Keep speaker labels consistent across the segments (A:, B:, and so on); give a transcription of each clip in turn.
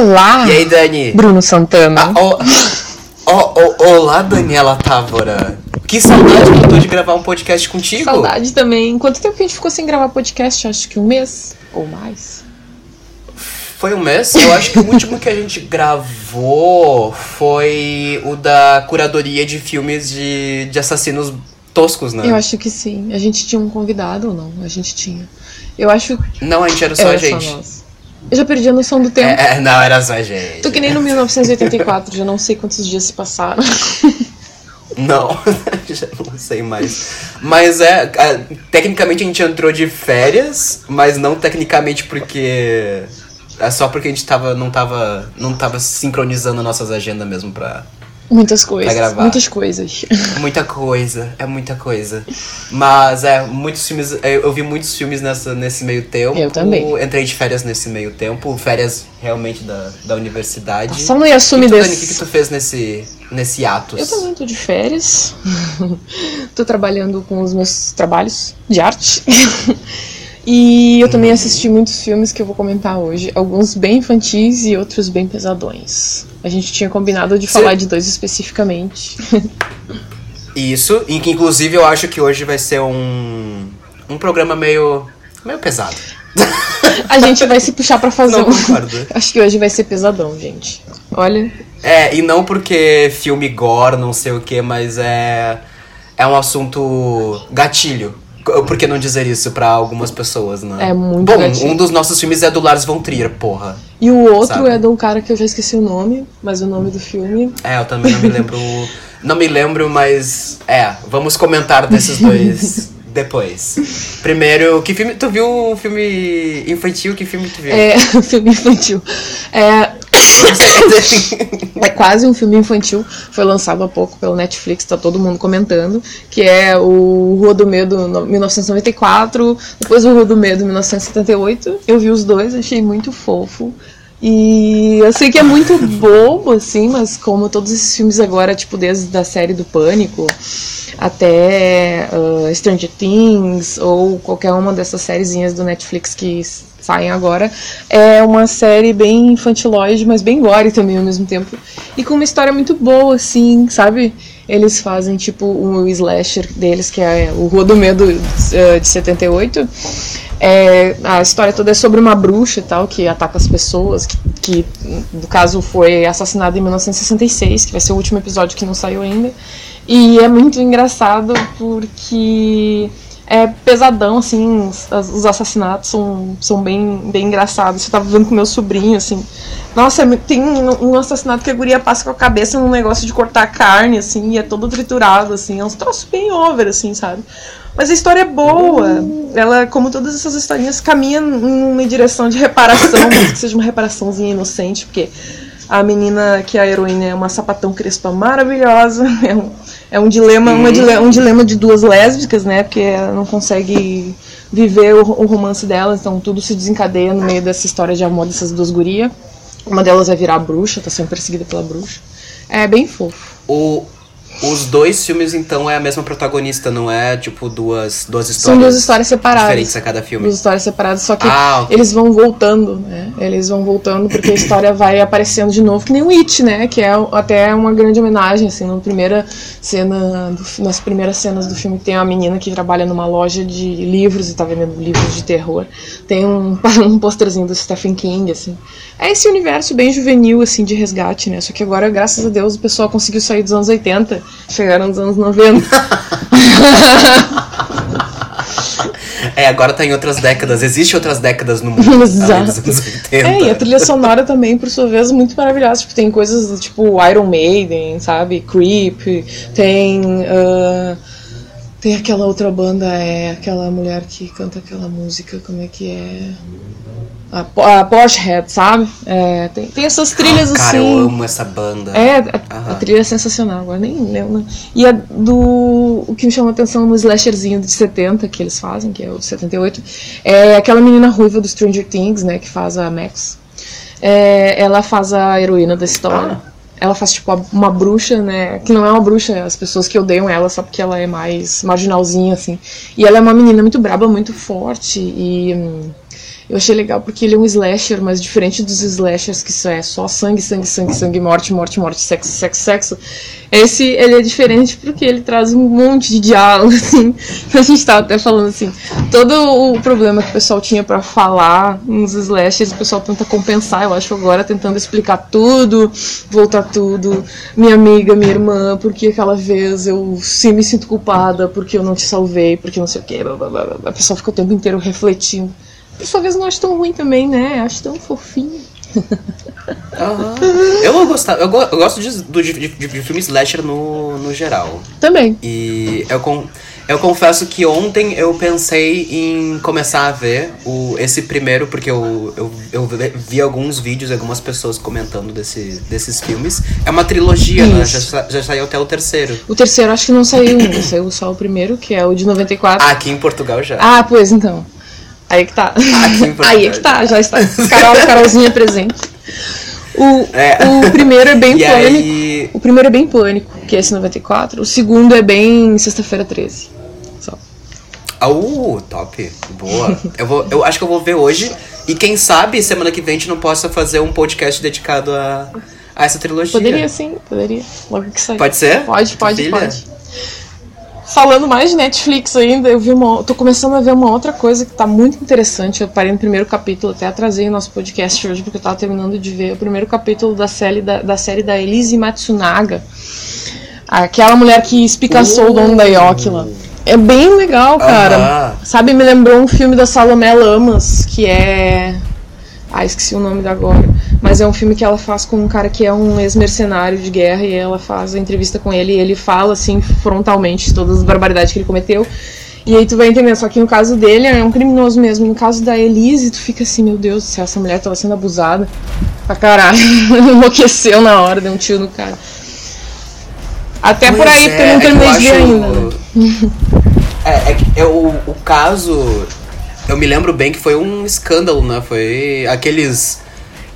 A: Olá!
B: E aí, Dani?
A: Bruno Santana.
B: Ah, oh, oh, oh, olá, Daniela Távora. Que saudade que eu tô de gravar um podcast contigo.
A: Saudade também. Quanto tempo que a gente ficou sem gravar podcast? Acho que um mês ou mais.
B: Foi um mês? Eu acho que o último que a gente gravou foi o da curadoria de filmes de, de assassinos toscos, né?
A: Eu acho que sim. A gente tinha um convidado ou não? A gente tinha. Eu acho.
B: Não, a gente era só
A: era
B: a gente.
A: Só nós. Eu já perdi a noção do tempo.
B: É, é, não, era só gente.
A: Tô que nem no 1984, já não sei quantos dias se passaram.
B: Não, já não sei mais. Mas é, é, tecnicamente a gente entrou de férias, mas não tecnicamente porque. É só porque a gente tava, não, tava, não tava sincronizando nossas agendas mesmo pra,
A: Muitas coisas.
B: Pra gravar.
A: Muitas coisas.
B: Muita coisa, é muita coisa. Mas é, muitos filmes. Eu, eu vi muitos filmes nessa, nesse meio tempo.
A: Eu também.
B: Entrei de férias nesse meio tempo, férias realmente da, da universidade.
A: Só não ia assumir desse.
B: Dani, o que, que tu fez nesse, nesse ato?
A: Eu também tô de férias. tô trabalhando com os meus trabalhos de arte. E eu também assisti muitos filmes que eu vou comentar hoje. Alguns bem infantis e outros bem pesadões. A gente tinha combinado de falar de dois especificamente.
B: Isso, e que inclusive eu acho que hoje vai ser um, um programa meio, meio pesado.
A: A gente vai se puxar pra fazer
B: Não
A: um.
B: concordo.
A: Acho que hoje vai ser pesadão, gente. Olha.
B: É, e não porque filme gore, não sei o que, mas é. É um assunto gatilho. Por que não dizer isso pra algumas pessoas, né?
A: É muito
B: Bom,
A: gatilho.
B: um dos nossos filmes é do Lars von Trier, porra.
A: E o outro
B: Sabe?
A: é de um cara que eu já esqueci o nome, mas o nome do filme.
B: É, eu também não me lembro. não me lembro, mas. É, vamos comentar desses dois depois. Primeiro, que filme. Tu viu um filme infantil? Que filme tu viu?
A: É, filme infantil. É, é quase um filme infantil. Foi lançado há pouco pelo Netflix, tá todo mundo comentando. Que é o Rua do Medo no- 1994, depois o Rua do Medo 1978. Eu vi os dois, achei muito fofo. E eu sei que é muito bobo, assim, mas como todos esses filmes agora, tipo, desde a série do Pânico até ah, Stranger Things ou qualquer uma dessas sériezinhas do Netflix que saem agora, é uma série bem infantiloide, mas bem gore também ao mesmo tempo. E com uma história muito boa, assim, sabe? Eles fazem, tipo, um slasher deles, que é o Rua do Medo eh, de 78. É, a história toda é sobre uma bruxa e tal, que ataca as pessoas, que, que no caso foi assassinada em 1966, que vai ser o último episódio que não saiu ainda. E é muito engraçado porque é pesadão, assim, os, os assassinatos são, são bem, bem engraçados. Eu tava vendo com meu sobrinho, assim. Nossa, é tem um, assassinato que a guria passa com a cabeça num negócio de cortar carne, assim, e é todo triturado, assim. É uns troços bem over, assim, sabe? Mas a história é boa. Ela, como todas essas historinhas, caminha em uma direção de reparação, mas que seja uma reparaçãozinha inocente, porque a menina que é a heroína é uma sapatão crespa maravilhosa. É um, é um dilema, uma dile- um dilema de duas lésbicas, né? Porque ela não consegue viver o, o romance dela, então tudo se desencadeia no meio dessa história de amor dessas duas gurias. Uma delas vai virar bruxa, tá sendo perseguida pela bruxa. É bem fofo.
B: O, os dois filmes, então, é a mesma protagonista, não é tipo duas, duas histórias.
A: São duas histórias separadas.
B: Diferentes a cada filme.
A: Duas histórias separadas, só que
B: Ah, ok.
A: eles vão voltando, né? Eles vão voltando porque a história vai aparecendo de novo, que nem o It, né? Que é até uma grande homenagem, assim, na primeira cena, do nas primeiras cenas do filme tem uma menina que trabalha numa loja de livros e tá vendendo livros de terror. Tem um, um posterzinho do Stephen King, assim. É esse universo bem juvenil, assim, de resgate, né? Só que agora, graças a Deus, o pessoal conseguiu sair dos anos 80, chegaram nos anos 90.
B: É, agora tá em outras décadas. Existem outras décadas no mundo.
A: Exato.
B: anos 80.
A: É, e a trilha sonora também, por sua vez, muito maravilhosa. Tipo, tem coisas tipo Iron Maiden, sabe? Creep, tem. ah, tem aquela outra banda, é aquela mulher que canta aquela música, como é que é? A, a Porschehead, sabe? É, tem, tem essas trilhas
B: Cara,
A: assim.
B: eu amo essa banda.
A: É, a, a trilha é sensacional, agora nem lembro. E a do. O que me chama a atenção no slasherzinho de 70 que eles fazem, que é o de 78, é aquela menina ruiva do Stranger Things, né, que faz a Max. É, ela faz a heroína da história. Ela faz, tipo, uma bruxa, né? Que não é uma bruxa, as pessoas que odeiam ela só porque ela é mais marginalzinha, assim. E ela é uma menina muito braba, muito forte e. Eu achei legal porque ele é um slasher, mas diferente dos slashers que é só sangue, sangue, sangue, sangue, morte, morte, morte, sexo, sexo, sexo. Esse, ele é diferente porque ele traz um monte de diálogo, assim. A gente tava até falando assim, todo o problema que o pessoal tinha para falar nos slashers, o pessoal tenta compensar, eu acho, agora, tentando explicar tudo, voltar tudo. Minha amiga, minha irmã, porque aquela vez eu sim me sinto culpada, porque eu não te salvei, porque não sei o que. A pessoa fica o tempo inteiro refletindo. Por sua vez, não acho tão ruim também, né? Acho tão fofinho.
B: Uhum. Eu, gostar, eu, go, eu gosto de, de, de, de filme slasher no, no geral.
A: Também.
B: E eu, com, eu confesso que ontem eu pensei em começar a ver o, esse primeiro, porque eu, eu, eu vi alguns vídeos, algumas pessoas comentando desse, desses filmes. É uma trilogia, né? Isso. né? Já, já saiu até o terceiro.
A: O terceiro acho que não saiu ainda, saiu só o primeiro, que é o de 94.
B: Ah, aqui em Portugal já.
A: Ah, pois então. Aí que tá. Aí é que tá, já está. Carol, Carolzinha presente. O, é. o primeiro é bem e pânico. Aí... O primeiro é bem pânico, que é esse 94. O segundo é bem Sexta-feira 13. Só.
B: Uh, top. Boa. eu, vou, eu acho que eu vou ver hoje. E quem sabe semana que vem a gente não possa fazer um podcast dedicado a, a essa trilogia.
A: Poderia sim, poderia. Logo que sair.
B: Pode ser?
A: Pode, pode, Filha? pode. Falando mais de Netflix ainda, eu vi uma, tô começando a ver uma outra coisa que tá muito interessante. Eu parei no primeiro capítulo, até atrasei o nosso podcast hoje porque eu tava terminando de ver o primeiro capítulo da série da, da série da Elise Matsunaga. Aquela mulher que espicaçou uh. o dono da Yokila. É bem legal, cara. Uh -huh. Sabe, me lembrou um filme da Salomé Lamas, que é ah, esqueci o nome da agora. Mas é um filme que ela faz com um cara que é um ex-mercenário de guerra e ela faz a entrevista com ele e ele fala, assim, frontalmente todas as barbaridades que ele cometeu. E aí tu vai entender, só que no caso dele é um criminoso mesmo. No caso da Elise, tu fica assim, meu Deus do céu, essa mulher tava sendo abusada pra caralho. Enlouqueceu na hora, deu um tiro no cara. Até pois por aí, é, porque eu não é terminei de ver ainda. Né?
B: É, é, é o, o caso eu me lembro bem que foi um escândalo, né? Foi aqueles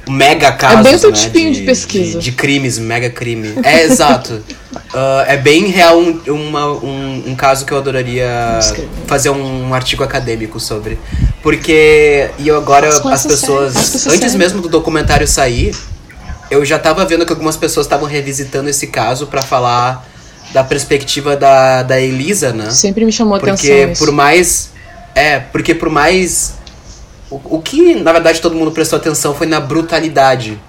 B: mega casos,
A: É bem
B: o
A: né? tipinho de, de pesquisa.
B: De, de, crimes, mega crime. É, exato. Uh, é bem real um, uma, um, um, caso que eu adoraria fazer um, artigo acadêmico sobre. Porque, e agora as, as pessoas, as antes sério. mesmo do documentário sair, eu já tava vendo que algumas pessoas estavam revisitando esse caso para falar da perspectiva da, da Elisa, né?
A: Sempre me chamou
B: Porque
A: atenção.
B: Porque por mais é, porque por mais. O, o que, na verdade, todo mundo prestou atenção foi na brutalidade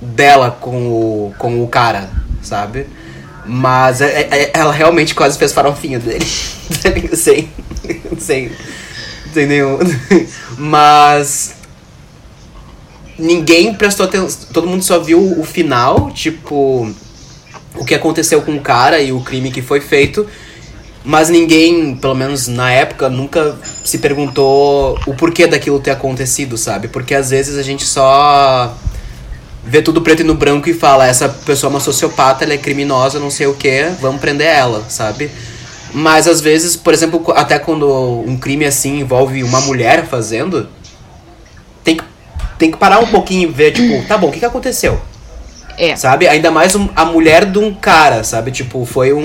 B: dela com o, com o cara, sabe? Mas é, é, ela realmente quase fez farofinha dele. sem, sem, sem nenhum. Mas. Ninguém prestou atenção. Todo mundo só viu o final, tipo. O que aconteceu com o cara e o crime que foi feito. Mas ninguém, pelo menos na época, nunca se perguntou o porquê daquilo ter acontecido, sabe? Porque às vezes a gente só vê tudo preto e no branco e fala: essa pessoa é uma sociopata, ela é criminosa, não sei o que, vamos prender ela, sabe? Mas às vezes, por exemplo, até quando um crime assim envolve uma mulher fazendo, tem que, tem que parar um pouquinho e ver, tipo, tá bom, o que, que aconteceu?
A: É.
B: Sabe? Ainda mais um, a mulher de um cara, sabe? Tipo, foi um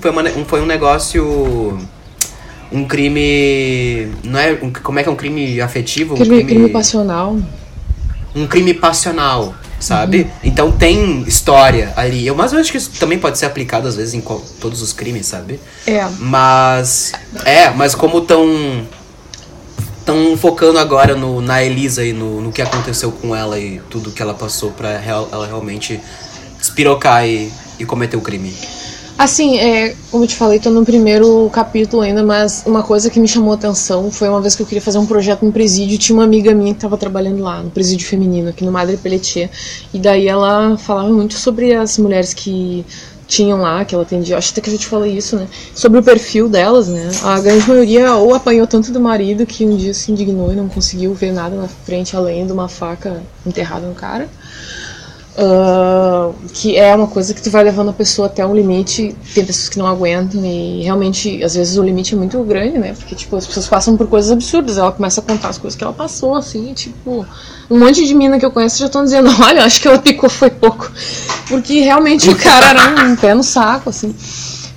B: foi, uma, um, foi um negócio. Um crime. Não é, um, como é que é um crime afetivo?
A: Crime,
B: um crime,
A: crime passional.
B: Um crime passional, sabe? Uhum. Então tem história ali. Eu, mas eu acho que isso também pode ser aplicado às vezes em todos os crimes, sabe?
A: É.
B: Mas. É, mas como estão. Estão focando agora no, na Elisa e no, no que aconteceu com ela e tudo que ela passou pra real, ela realmente espirocar e, e cometer o crime.
A: Assim, é, como eu te falei, tô no primeiro capítulo ainda, mas uma coisa que me chamou a atenção foi uma vez que eu queria fazer um projeto no presídio, tinha uma amiga minha que estava trabalhando lá, no presídio feminino, aqui no Madre Pelletier, e daí ela falava muito sobre as mulheres que tinham lá, que ela atendia, acho até que eu já te falei isso, né, sobre o perfil delas, né, a grande maioria ou apanhou tanto do marido que um dia se indignou e não conseguiu ver nada na frente além de uma faca enterrada no cara, Uh, que é uma coisa que tu vai levando a pessoa até um limite. Tem pessoas que não aguentam e realmente, às vezes, o limite é muito grande, né? Porque, tipo, as pessoas passam por coisas absurdas. Ela começa a contar as coisas que ela passou, assim, tipo. Um monte de mina que eu conheço já estão dizendo: olha, acho que ela picou foi pouco. Porque realmente o cara era um pé no saco, assim.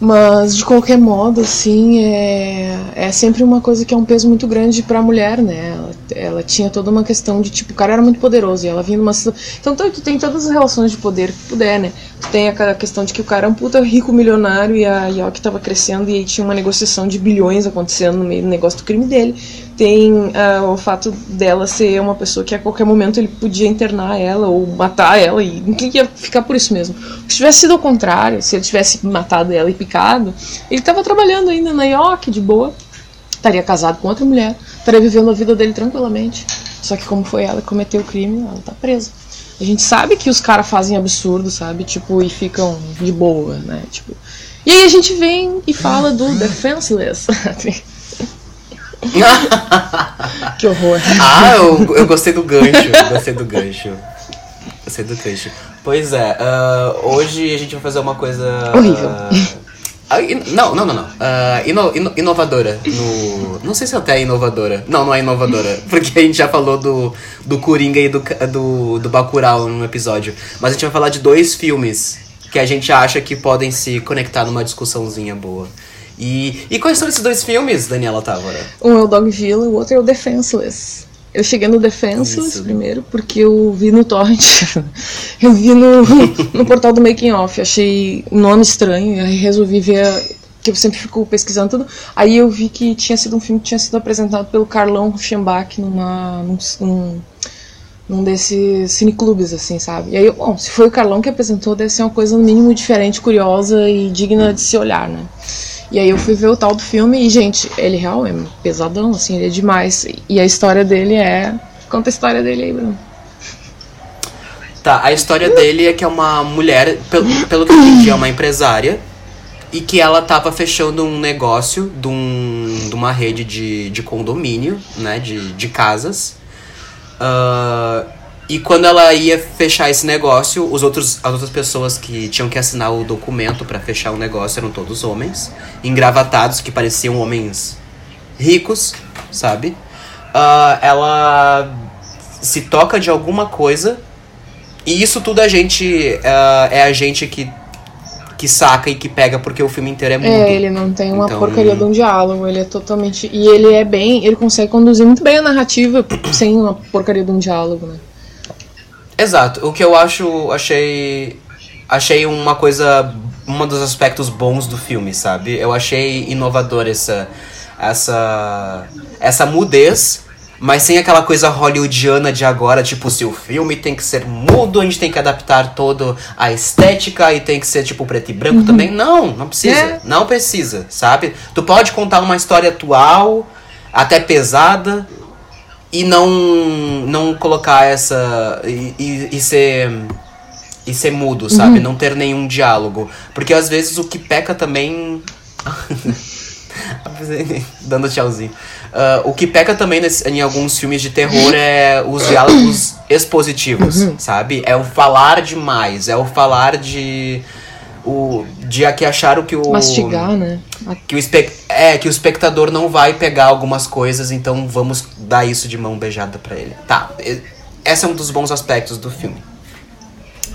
A: Mas, de qualquer modo, assim, é, é sempre uma coisa que é um peso muito grande para a mulher, né? Ela ela tinha toda uma questão de tipo, o cara era muito poderoso e ela vinha numa Então tu tem todas as relações de poder que puder, né? Tu tem a questão de que o cara é um puta rico milionário e a Yoki tava crescendo e aí tinha uma negociação de bilhões acontecendo no meio do negócio do crime dele. Tem uh, o fato dela ser uma pessoa que a qualquer momento ele podia internar ela ou matar ela e ia ficar por isso mesmo. Se tivesse sido ao contrário, se ele tivesse matado ela e picado, ele tava trabalhando ainda na Yoki de boa estaria casado com outra mulher, estaria vivendo a vida dele tranquilamente. Só que como foi ela que cometeu o crime, ela tá presa. A gente sabe que os caras fazem absurdo, sabe? Tipo, e ficam de boa, né? Tipo. E aí a gente vem e fala do Defenseless. que horror.
B: Ah, eu, eu gostei do gancho. Gostei do gancho. Gostei do gancho. Pois é, uh, hoje a gente vai fazer uma coisa.
A: Horrível. Uh,
B: não, não, não, não. Uh, ino, ino, inovadora. No, não sei se até é inovadora. Não, não é inovadora. Porque a gente já falou do, do Coringa e do, do, do Bacurau no episódio. Mas a gente vai falar de dois filmes que a gente acha que podem se conectar numa discussãozinha boa. E, e quais são esses dois filmes, Daniela Távora?
A: Um é o Dogville e o outro é o Defenseless. Eu cheguei no Defenseless Isso. primeiro, porque eu vi no Torrent. eu vi no, no portal do Making Off. Achei o nome estranho, e aí resolvi ver. Que eu sempre fico pesquisando tudo. Aí eu vi que tinha sido um filme que tinha sido apresentado pelo Carlão Ruschenbach numa, num, num, num desses cineclubes, assim, sabe? E aí, bom, se foi o Carlão que apresentou, deve ser uma coisa no mínimo diferente, curiosa e digna de se olhar, né? E aí eu fui ver o tal do filme e, gente, ele real é pesadão, assim, ele é demais. E a história dele é. Conta a história dele aí, Bruno.
B: Tá, a história dele é que é uma mulher, pelo, pelo que eu entendi, é uma empresária. E que ela tava fechando um negócio de, um, de uma rede de, de condomínio, né? De, de casas. Uh, e quando ela ia fechar esse negócio, os outros, as outras pessoas que tinham que assinar o documento para fechar o negócio eram todos homens, engravatados, que pareciam homens ricos, sabe? Uh, ela se toca de alguma coisa, e isso tudo a gente. Uh, é a gente que que saca e que pega porque o filme inteiro é mudo.
A: É, ele não tem uma então... porcaria de um diálogo, ele é totalmente. E ele é bem. Ele consegue conduzir muito bem a narrativa sem uma porcaria de um diálogo, né?
B: Exato. O que eu acho, achei, achei uma coisa, um dos aspectos bons do filme, sabe? Eu achei inovador essa, essa, essa mudez, mas sem aquela coisa hollywoodiana de agora, tipo, se o filme tem que ser mudo, a gente tem que adaptar todo a estética e tem que ser tipo preto e branco uhum. também. Não, não precisa. É. Não precisa, sabe? Tu pode contar uma história atual, até pesada, e não não colocar essa e, e, e ser e ser mudo, sabe? Uhum. Não ter nenhum diálogo, porque às vezes o que peca também dando tchauzinho. Uh, o que peca também nesse, em alguns filmes de terror é os diálogos expositivos, uhum. sabe? É o falar demais, é o falar de o de que acharam que o
A: mastigar, né?
B: Que o espe, é que o espectador não vai pegar algumas coisas, então vamos dar isso de mão beijada para ele. Tá, esse é um dos bons aspectos do filme.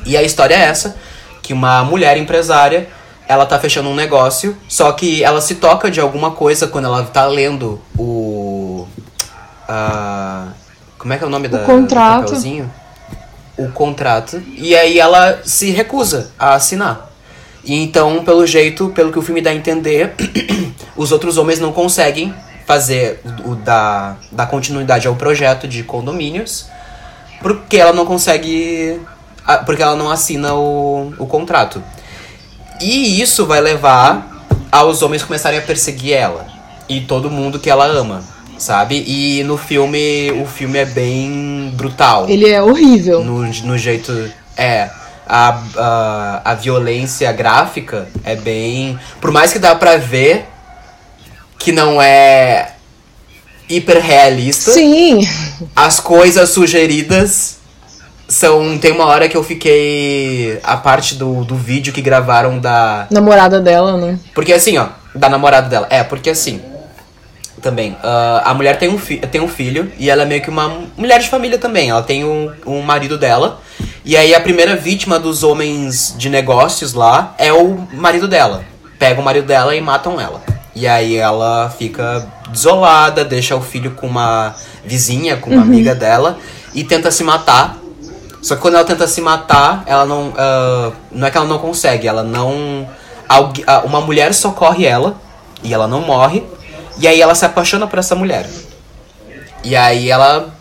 B: E a história é essa, que uma mulher empresária, ela tá fechando um negócio, só que ela se toca de alguma coisa quando ela tá lendo o uh, como é que é o nome
A: o
B: da
A: contrato.
B: do papelzinho? O contrato. E aí ela se recusa a assinar. E então, pelo jeito, pelo que o filme dá a entender, os outros homens não conseguem fazer o da, da continuidade ao projeto de condomínios, porque ela não consegue. Porque ela não assina o, o contrato. E isso vai levar aos homens começarem a perseguir ela. E todo mundo que ela ama, sabe? E no filme, o filme é bem brutal.
A: Ele é horrível.
B: No, no jeito. É a, a, a violência gráfica é bem. Por mais que dá pra ver que não é hiper realista.
A: Sim.
B: As coisas sugeridas são. Tem uma hora que eu fiquei. A parte do, do vídeo que gravaram da.
A: Namorada dela, né?
B: Porque assim, ó. Da namorada dela. É, porque assim. Também. Uh, a mulher tem um, tem um filho e ela é meio que uma mulher de família também. Ela tem um, um marido dela. E aí a primeira vítima dos homens de negócios lá é o marido dela. Pega o marido dela e matam ela. E aí ela fica desolada, deixa o filho com uma vizinha, com uma uhum. amiga dela, e tenta se matar. Só que quando ela tenta se matar, ela não. Uh, não é que ela não consegue, ela não. Uma mulher socorre ela, e ela não morre, e aí ela se apaixona por essa mulher. E aí ela.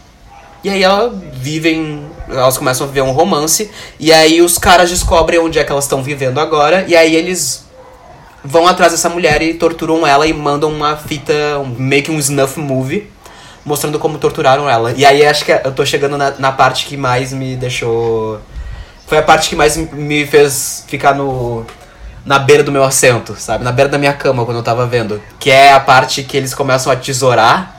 B: E aí ela vivem. Elas começam a viver um romance. E aí os caras descobrem onde é que elas estão vivendo agora. E aí eles vão atrás dessa mulher e torturam ela e mandam uma fita, meio que um snuff movie, mostrando como torturaram ela. E aí acho que eu tô chegando na, na parte que mais me deixou. Foi a parte que mais me fez ficar no. Na beira do meu assento, sabe? Na beira da minha cama quando eu tava vendo. Que é a parte que eles começam a tesourar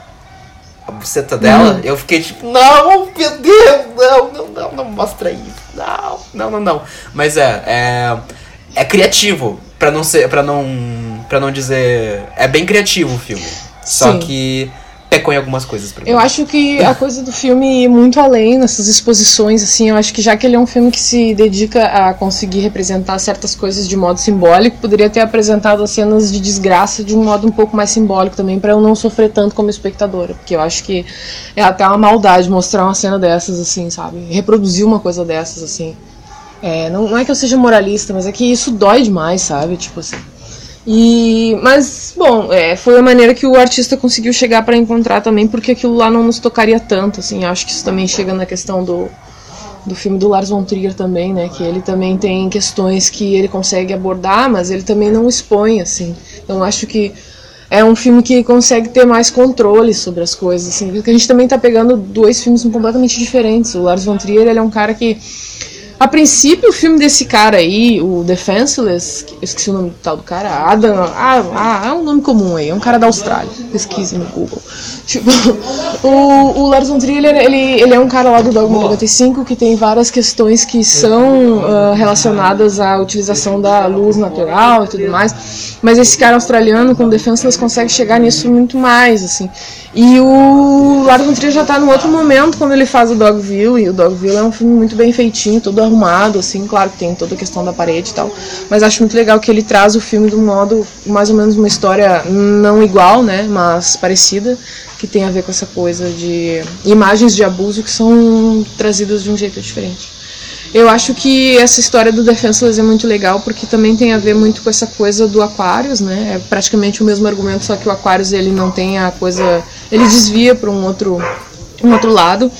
B: a buceta dela. Uhum. Eu fiquei tipo, não, meu Deus, não, não, não, não mostra isso. Não, não, não, não. Mas é, é, é criativo para não ser, para não, para não dizer, é bem criativo o filme. Só Sim. que pecou em algumas coisas pra
A: mim. Eu acho que a coisa do filme ir muito além nessas exposições, assim, eu acho que já que ele é um filme que se dedica a conseguir representar certas coisas de modo simbólico, poderia ter apresentado as cenas de desgraça de um modo um pouco mais simbólico também, para eu não sofrer tanto como espectadora, porque eu acho que é até uma maldade mostrar uma cena dessas, assim, sabe? Reproduzir uma coisa dessas, assim. É, não, não é que eu seja moralista, mas é que isso dói demais, sabe? Tipo assim. E, mas, bom, é, foi a maneira que o artista conseguiu chegar para encontrar também, porque aquilo lá não nos tocaria tanto, assim. Acho que isso também chega na questão do, do filme do Lars von Trier também, né? Que ele também tem questões que ele consegue abordar, mas ele também não expõe, assim. Então acho que é um filme que consegue ter mais controle sobre as coisas, assim. Porque a gente também tá pegando dois filmes completamente diferentes. O Lars von Trier, ele é um cara que a princípio, o filme desse cara aí, o Defenseless, eu esqueci o nome do tal do cara, Adam. Ah, ah, é um nome comum aí, é um cara da Austrália. Pesquise no Google. Tipo, o, o Lars von Trier, ele, ele é um cara lá do Dogma 95 que tem várias questões que são uh, relacionadas à utilização da luz natural e tudo mais. Mas esse cara australiano com Defenseless consegue chegar nisso muito mais, assim. E o Lars von Trier já tá num outro momento quando ele faz o Dogville, e o Dogville é um filme muito bem feitinho, todo arrumado, assim, claro que tem toda a questão da parede e tal, mas acho muito legal que ele traz o filme de um modo, mais ou menos uma história não igual, né, mas parecida, que tem a ver com essa coisa de imagens de abuso que são trazidas de um jeito diferente. Eu acho que essa história do Defenseless é muito legal porque também tem a ver muito com essa coisa do Aquarius, né? É praticamente o mesmo argumento, só que o Aquarius ele não tem a coisa, ele desvia para um outro um outro lado.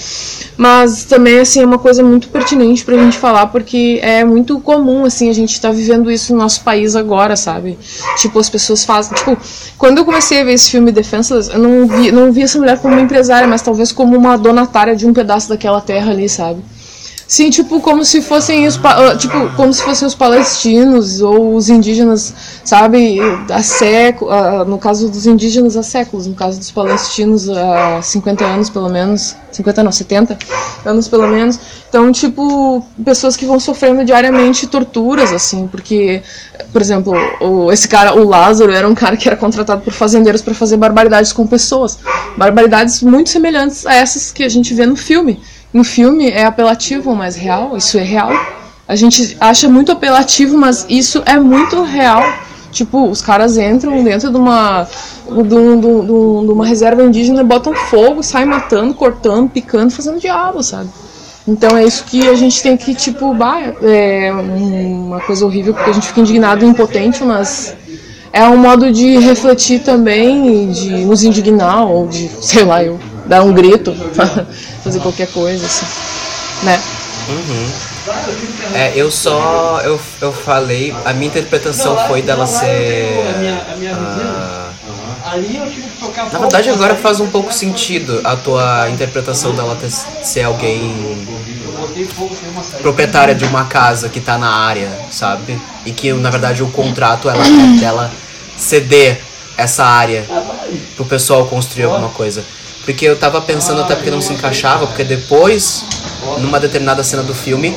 A: Mas também assim é uma coisa muito pertinente pra gente falar porque é muito comum assim a gente tá vivendo isso no nosso país agora, sabe? Tipo, as pessoas fazem, tipo, quando eu comecei a ver esse filme Defenseless, eu não vi, não vi essa mulher como uma empresária, mas talvez como uma donatária de um pedaço daquela terra ali, sabe? Sim, tipo, como se fossem os, ah, tipo, como se fossem os palestinos ou os indígenas, sabe, há séculos, ah, no caso dos indígenas há séculos, no caso dos palestinos há 50 anos pelo menos, 50 não, 70 anos pelo menos. Então, tipo, pessoas que vão sofrendo diariamente torturas, assim, porque, por exemplo, o, esse cara, o Lázaro, era um cara que era contratado por fazendeiros para fazer barbaridades com pessoas. Barbaridades muito semelhantes a essas que a gente vê no filme no filme é apelativo, mas real, isso é real. A gente acha muito apelativo, mas isso é muito real. Tipo, os caras entram dentro de uma, de, de, de, de uma reserva indígena, botam fogo, saem matando, cortando, picando, fazendo diabo, sabe? Então é isso que a gente tem que, tipo, bah, é uma coisa horrível porque a gente fica indignado e impotente, mas é um modo de refletir também, de nos indignar, ou de, sei lá, eu dar um grito, fazer qualquer coisa, assim, né?
B: Uhum. É, eu só. Eu, eu falei. A minha interpretação foi dela ser. Uh, na verdade, agora faz um pouco sentido a tua interpretação dela ter, ser alguém proprietária de uma casa que tá na área, sabe? E que na verdade o contrato ela, é dela ceder essa área pro pessoal construir alguma coisa. Porque eu tava pensando até porque não se encaixava, porque depois, numa determinada cena do filme,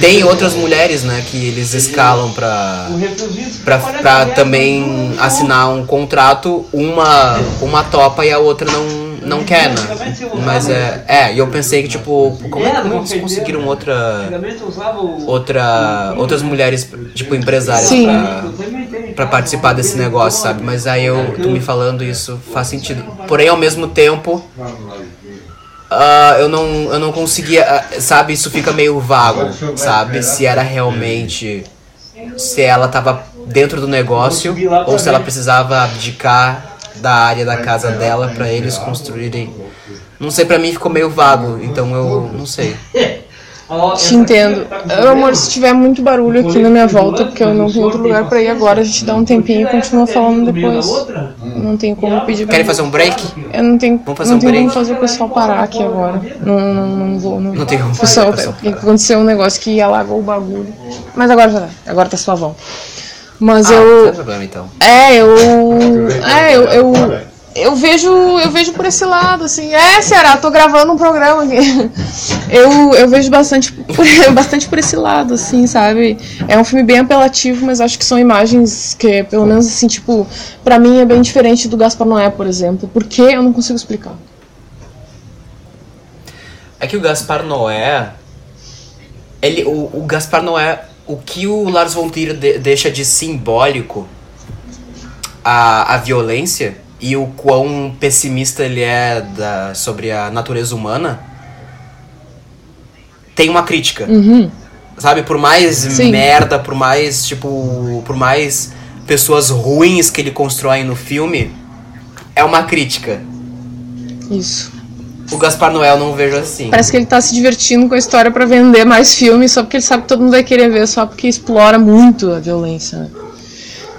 B: tem outras mulheres, né, que eles escalam pra, pra, pra também assinar um contrato, uma, uma topa e a outra não não quer, né? Mas é. É, e eu pensei que, tipo, como, é, como eles conseguiram outra. outra outras mulheres, tipo, empresárias pra, pra participar desse negócio, sabe? Mas aí eu, tu me falando isso faz sentido. Porém, ao mesmo tempo. Uh, eu não eu não conseguia, uh, sabe, isso fica meio vago, sabe, se era realmente se ela tava dentro do negócio ou se ela precisava abdicar da área da casa dela para eles construírem. Não sei, para mim ficou meio vago, então eu não sei.
A: Te entendo. Amor, se tiver muito barulho aqui na minha volta, porque eu não tenho outro lugar pra ir agora, a gente dá um tempinho e continua falando depois. Não tem como pedir
B: Querem fazer um break?
A: Eu não tenho, Vamos fazer não um tenho break? como fazer o pessoal parar aqui agora. Não, não, não vou. Não,
B: não tem como
A: fazer. Pessoal, aconteceu um negócio que alagou o bagulho. Mas agora já tá. Agora tá suavão. Mas
B: ah,
A: eu.
B: Não tem problema então.
A: É, eu. É, eu. eu eu vejo, eu vejo por esse lado, assim. É, Ceará, tô gravando um programa aqui. Eu, eu vejo bastante, bastante por esse lado, assim, sabe? É um filme bem apelativo, mas acho que são imagens que, pelo menos, assim, tipo, pra mim é bem diferente do Gaspar Noé, por exemplo. Por que eu não consigo explicar?
B: É que o Gaspar Noé. Ele, o, o Gaspar Noé. O que o Lars von Trier de, deixa de simbólico a, a violência e o quão pessimista ele é da, sobre a natureza humana, tem uma crítica.
A: Uhum.
B: Sabe, por mais Sim. merda, por mais, tipo, por mais pessoas ruins que ele constrói no filme, é uma crítica.
A: Isso.
B: O Gaspar Noel não vejo assim.
A: Parece que ele tá se divertindo com a história para vender mais filmes, só porque ele sabe que todo mundo vai querer ver, só porque explora muito a violência.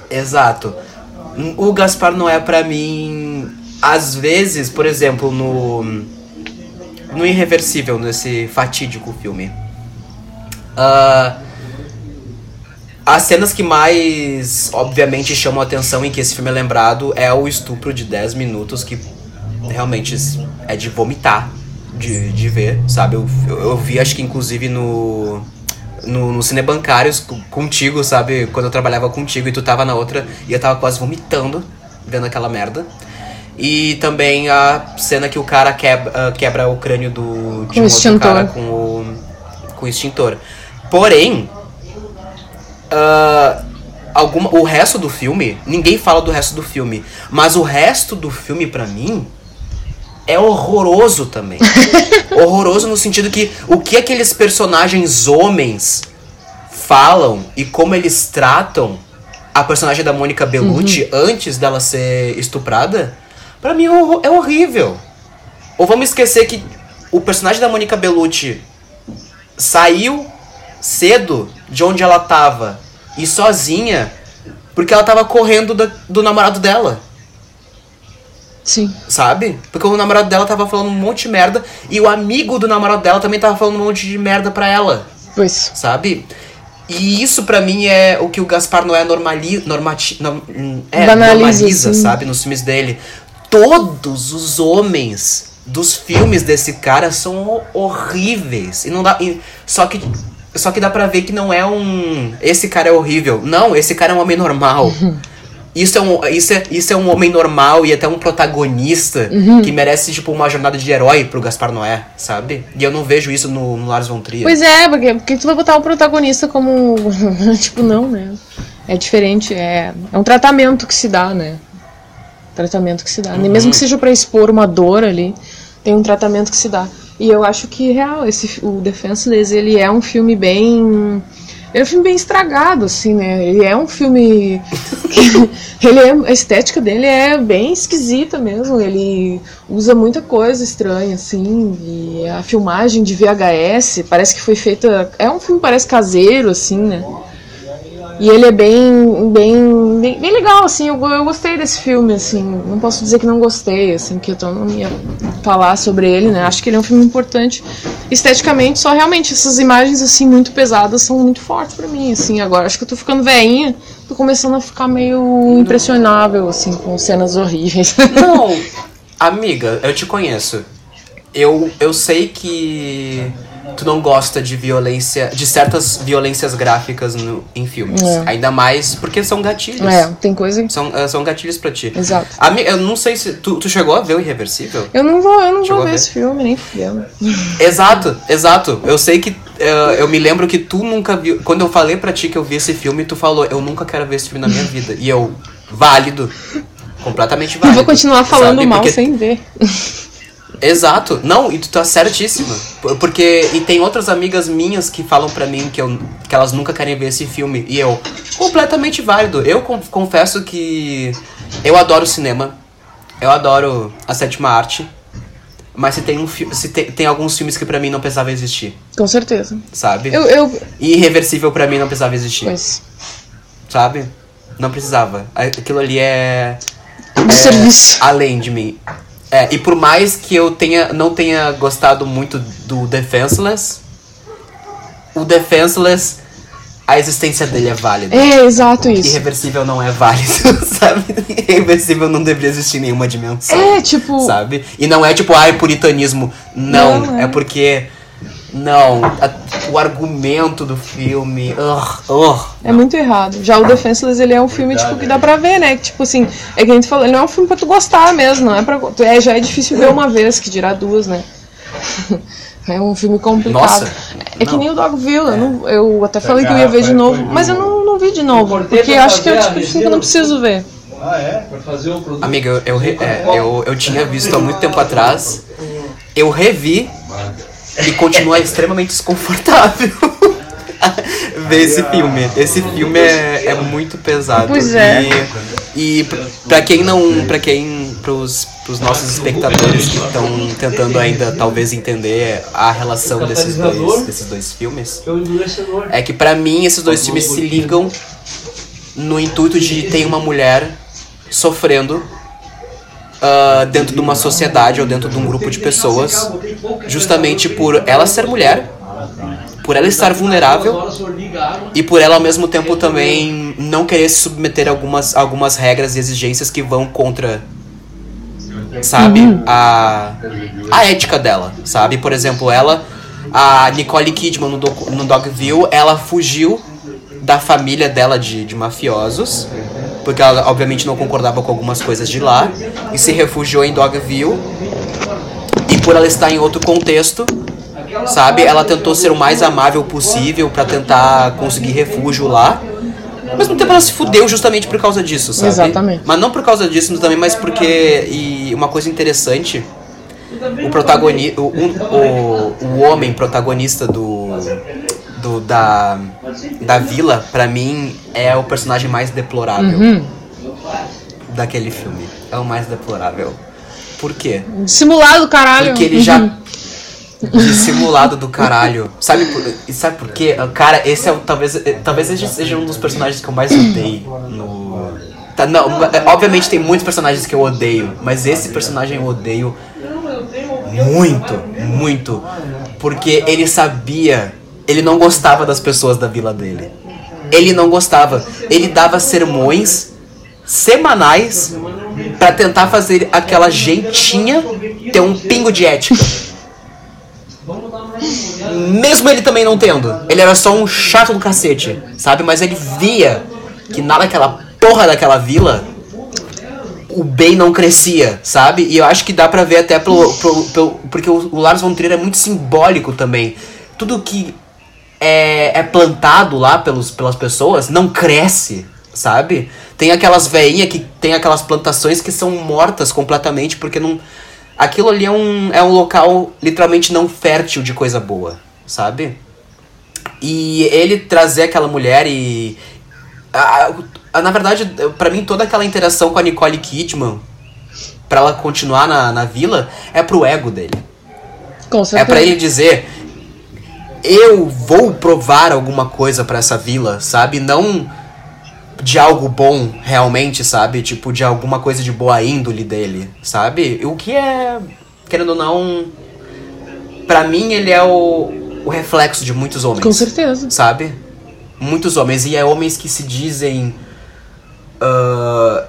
B: Exato. O Gaspar não é para mim. Às vezes, por exemplo, no. No Irreversível, nesse fatídico filme. Uh, as cenas que mais, obviamente, chamam a atenção em que esse filme é lembrado é o estupro de 10 minutos, que realmente é de vomitar de, de ver, sabe? Eu, eu, eu vi, acho que inclusive no no, no Cinebancários contigo, sabe? Quando eu trabalhava contigo e tu tava na outra e eu tava quase vomitando vendo aquela merda. E também a cena que o cara quebra, uh, quebra o crânio do,
A: de um outro cara
B: com o, com o extintor. Porém, uh, alguma, o resto do filme, ninguém fala do resto do filme, mas o resto do filme, para mim, é horroroso também. horroroso no sentido que o que aqueles personagens homens falam e como eles tratam a personagem da Mônica Bellucci uhum. antes dela ser estuprada, para mim é, é horrível. Ou vamos esquecer que o personagem da Mônica Bellucci saiu cedo de onde ela tava e sozinha porque ela tava correndo do, do namorado dela.
A: Sim.
B: Sabe? Porque o namorado dela tava falando um monte de merda e o amigo do namorado dela também tava falando um monte de merda pra ela.
A: Pois.
B: Sabe? E isso para mim é o que o Gaspar Noé normali, normati, norm, é,
A: Banaliza,
B: normaliza, sim. sabe? Nos filmes dele. Todos os homens dos filmes desse cara são horríveis. E não dá. E, só que. Só que dá pra ver que não é um. Esse cara é horrível. Não, esse cara é um homem normal. Isso é, um, isso, é, isso é um homem normal e até um protagonista uhum. que merece, tipo, uma jornada de herói pro Gaspar Noé, sabe? E eu não vejo isso no, no Lars von Trier.
A: Pois é, porque, porque tu vai botar o protagonista como... tipo, não, né? É diferente, é, é um tratamento que se dá, né? Tratamento que se dá. Uhum. Mesmo que seja para expor uma dor ali, tem um tratamento que se dá. E eu acho que, real, esse, o Defenseless, ele é um filme bem é um filme bem estragado, assim, né? Ele é um filme. Que, ele é, a estética dele é bem esquisita mesmo. Ele usa muita coisa estranha, assim. E a filmagem de VHS parece que foi feita. É um filme, parece caseiro, assim, né? E ele é bem, bem, bem, bem, legal, assim, eu, eu gostei desse filme, assim, não posso dizer que não gostei, assim, que eu não ia falar sobre ele, né, acho que ele é um filme importante esteticamente, só realmente essas imagens, assim, muito pesadas são muito fortes para mim, assim, agora acho que eu tô ficando veinha, tô começando a ficar meio impressionável, assim, com cenas horríveis.
B: Não, amiga, eu te conheço, eu, eu sei que tu não gosta de violência, de certas violências gráficas no, em filmes. É. Ainda mais porque são gatilhos.
A: É, tem coisa.
B: São, uh, são gatilhos pra ti.
A: Exato.
B: Eu não sei se. Tu, tu chegou a ver o Irreversível?
A: Eu não vou, eu não vou ver, ver, esse filme, nem fudendo.
B: Exato, exato. Eu sei que. Uh, eu me lembro que tu nunca viu. Quando eu falei pra ti que eu vi esse filme, tu falou, eu nunca quero ver esse filme na minha vida. E eu, válido. Completamente válido.
A: Eu vou continuar falando sabe? mal porque... sem ver.
B: Exato. Não, e tu tá certíssima. Por- Porque. E tem outras amigas minhas que falam pra mim que, eu, que elas nunca querem ver esse filme. E eu, completamente válido. Eu con- confesso que. Eu adoro cinema. Eu adoro a sétima arte. Mas se tem, um, se tem, tem alguns filmes que pra mim não precisava existir,
A: Com certeza.
B: sabe?
A: Eu, eu
B: E Irreversível pra mim não precisava existir,
A: pois,
B: sabe? Não precisava. Aquilo ali é.
A: de serviço.
B: além de mim. É, e por mais que eu tenha, não tenha gostado muito do Defenseless, o Defenseless, a existência dele é válida.
A: É, exato isso.
B: Irreversível não é válido, sabe? Irreversível não deveria existir em nenhuma dimensão.
A: É, tipo,
B: Sabe? E não é tipo, ai, puritanismo. Não,
A: Não,
B: é.
A: é.
B: porque. Não, a- o argumento do filme. ugh, ugh.
A: é muito errado. Já o Defenseless, ele é um filme, tipo, que dá pra ver, né? Que, tipo assim, é que a gente falou, ele não é um filme pra tu gostar mesmo, não é pra... É, já é difícil ver uma vez, que dirá duas, né? É um filme complicado.
B: Nossa,
A: é que nem o Dogville, eu, não, eu até falei que eu ia ver de novo, mas eu não, não vi de novo, porque eu acho que é o tipo de filme que eu não preciso ver.
C: Ah, é? Pra fazer o produto.
B: Amiga, eu, eu, é, eu, eu tinha visto há muito tempo atrás. Eu revi e continua extremamente desconfortável ver esse filme. Esse filme é, é muito pesado.
A: Pois é.
B: E, e pra quem não. pra quem. Pros, pros nossos espectadores que estão tentando ainda talvez entender a relação desses dois, desses dois filmes.
C: É.
B: É que pra mim esses dois filmes se ligam no intuito de ter uma mulher sofrendo ah, dentro de uma sociedade ou dentro de um grupo de pessoas, justamente por ela ser mulher, por ela estar vulnerável e por ela ao mesmo tempo também não querer se submeter a algumas, algumas regras e exigências que vão contra sabe a a ética dela sabe? Por exemplo ela a Nicole Kidman no, docu- no Dogville ela fugiu da família dela de, de mafiosos porque ela obviamente não concordava com algumas coisas de lá e se refugiou em Dogville e por ela estar em outro contexto sabe? Ela tentou ser o mais amável possível pra tentar conseguir refúgio lá. Ao mesmo tempo ela se fudeu justamente por causa disso, sabe?
A: Exatamente.
B: Mas não por causa disso também, mas porque e uma coisa interessante, o protagonista, o, um- o, o homem protagonista do do da da vila, pra mim é o personagem mais deplorável
A: Uhum.
B: daquele filme. É o mais deplorável. Por quê?
A: Simulado, caralho.
B: Porque ele já. Dissimulado do caralho. Sabe por, sabe por quê? Cara, esse é o. Talvez, talvez esse seja um dos personagens que eu mais odeio no. Tá, não, eh, obviamente tem muitos personagens que eu odeio, mas esse personagem eu odeio muito, muito. Porque ele sabia. Ele não gostava das pessoas da vila dele. Ele não gostava. Ele dava sermões semanais pra tentar fazer aquela gentinha ter um pingo de ética. Mesmo ele também não tendo. Ele era só um chato do cacete, sabe? Mas ele via que nada daquela porra daquela vila o bem não crescia, sabe? E eu acho que dá pra ver até pelo. pelo- pelo- porque o, o Lars von Trier é muito simbólico também. Tudo que é, é plantado lá pelos, pelas pessoas não cresce, sabe? Tem aquelas veinhas que tem aquelas plantações que são mortas completamente porque não. Aquilo ali é um, é um local literalmente não fértil de coisa boa, sabe? E ele trazer aquela mulher e. a- a- na verdade, pra mim, toda aquela interação com a Nicole Kidman, pra ela continuar na, na vila, é pro ego dele.
A: Com
B: É
A: certeza.
B: pra ele dizer: Eu vou provar alguma coisa pra essa vila, sabe? Não de algo bom, realmente, sabe? Tipo, de alguma coisa de boa índole dele, sabe? O que é, querendo ou não, pra mim ele é o, o reflexo de muitos homens
A: Com certeza.
B: sabe? Muitos homens, e é homens que se dizem ah,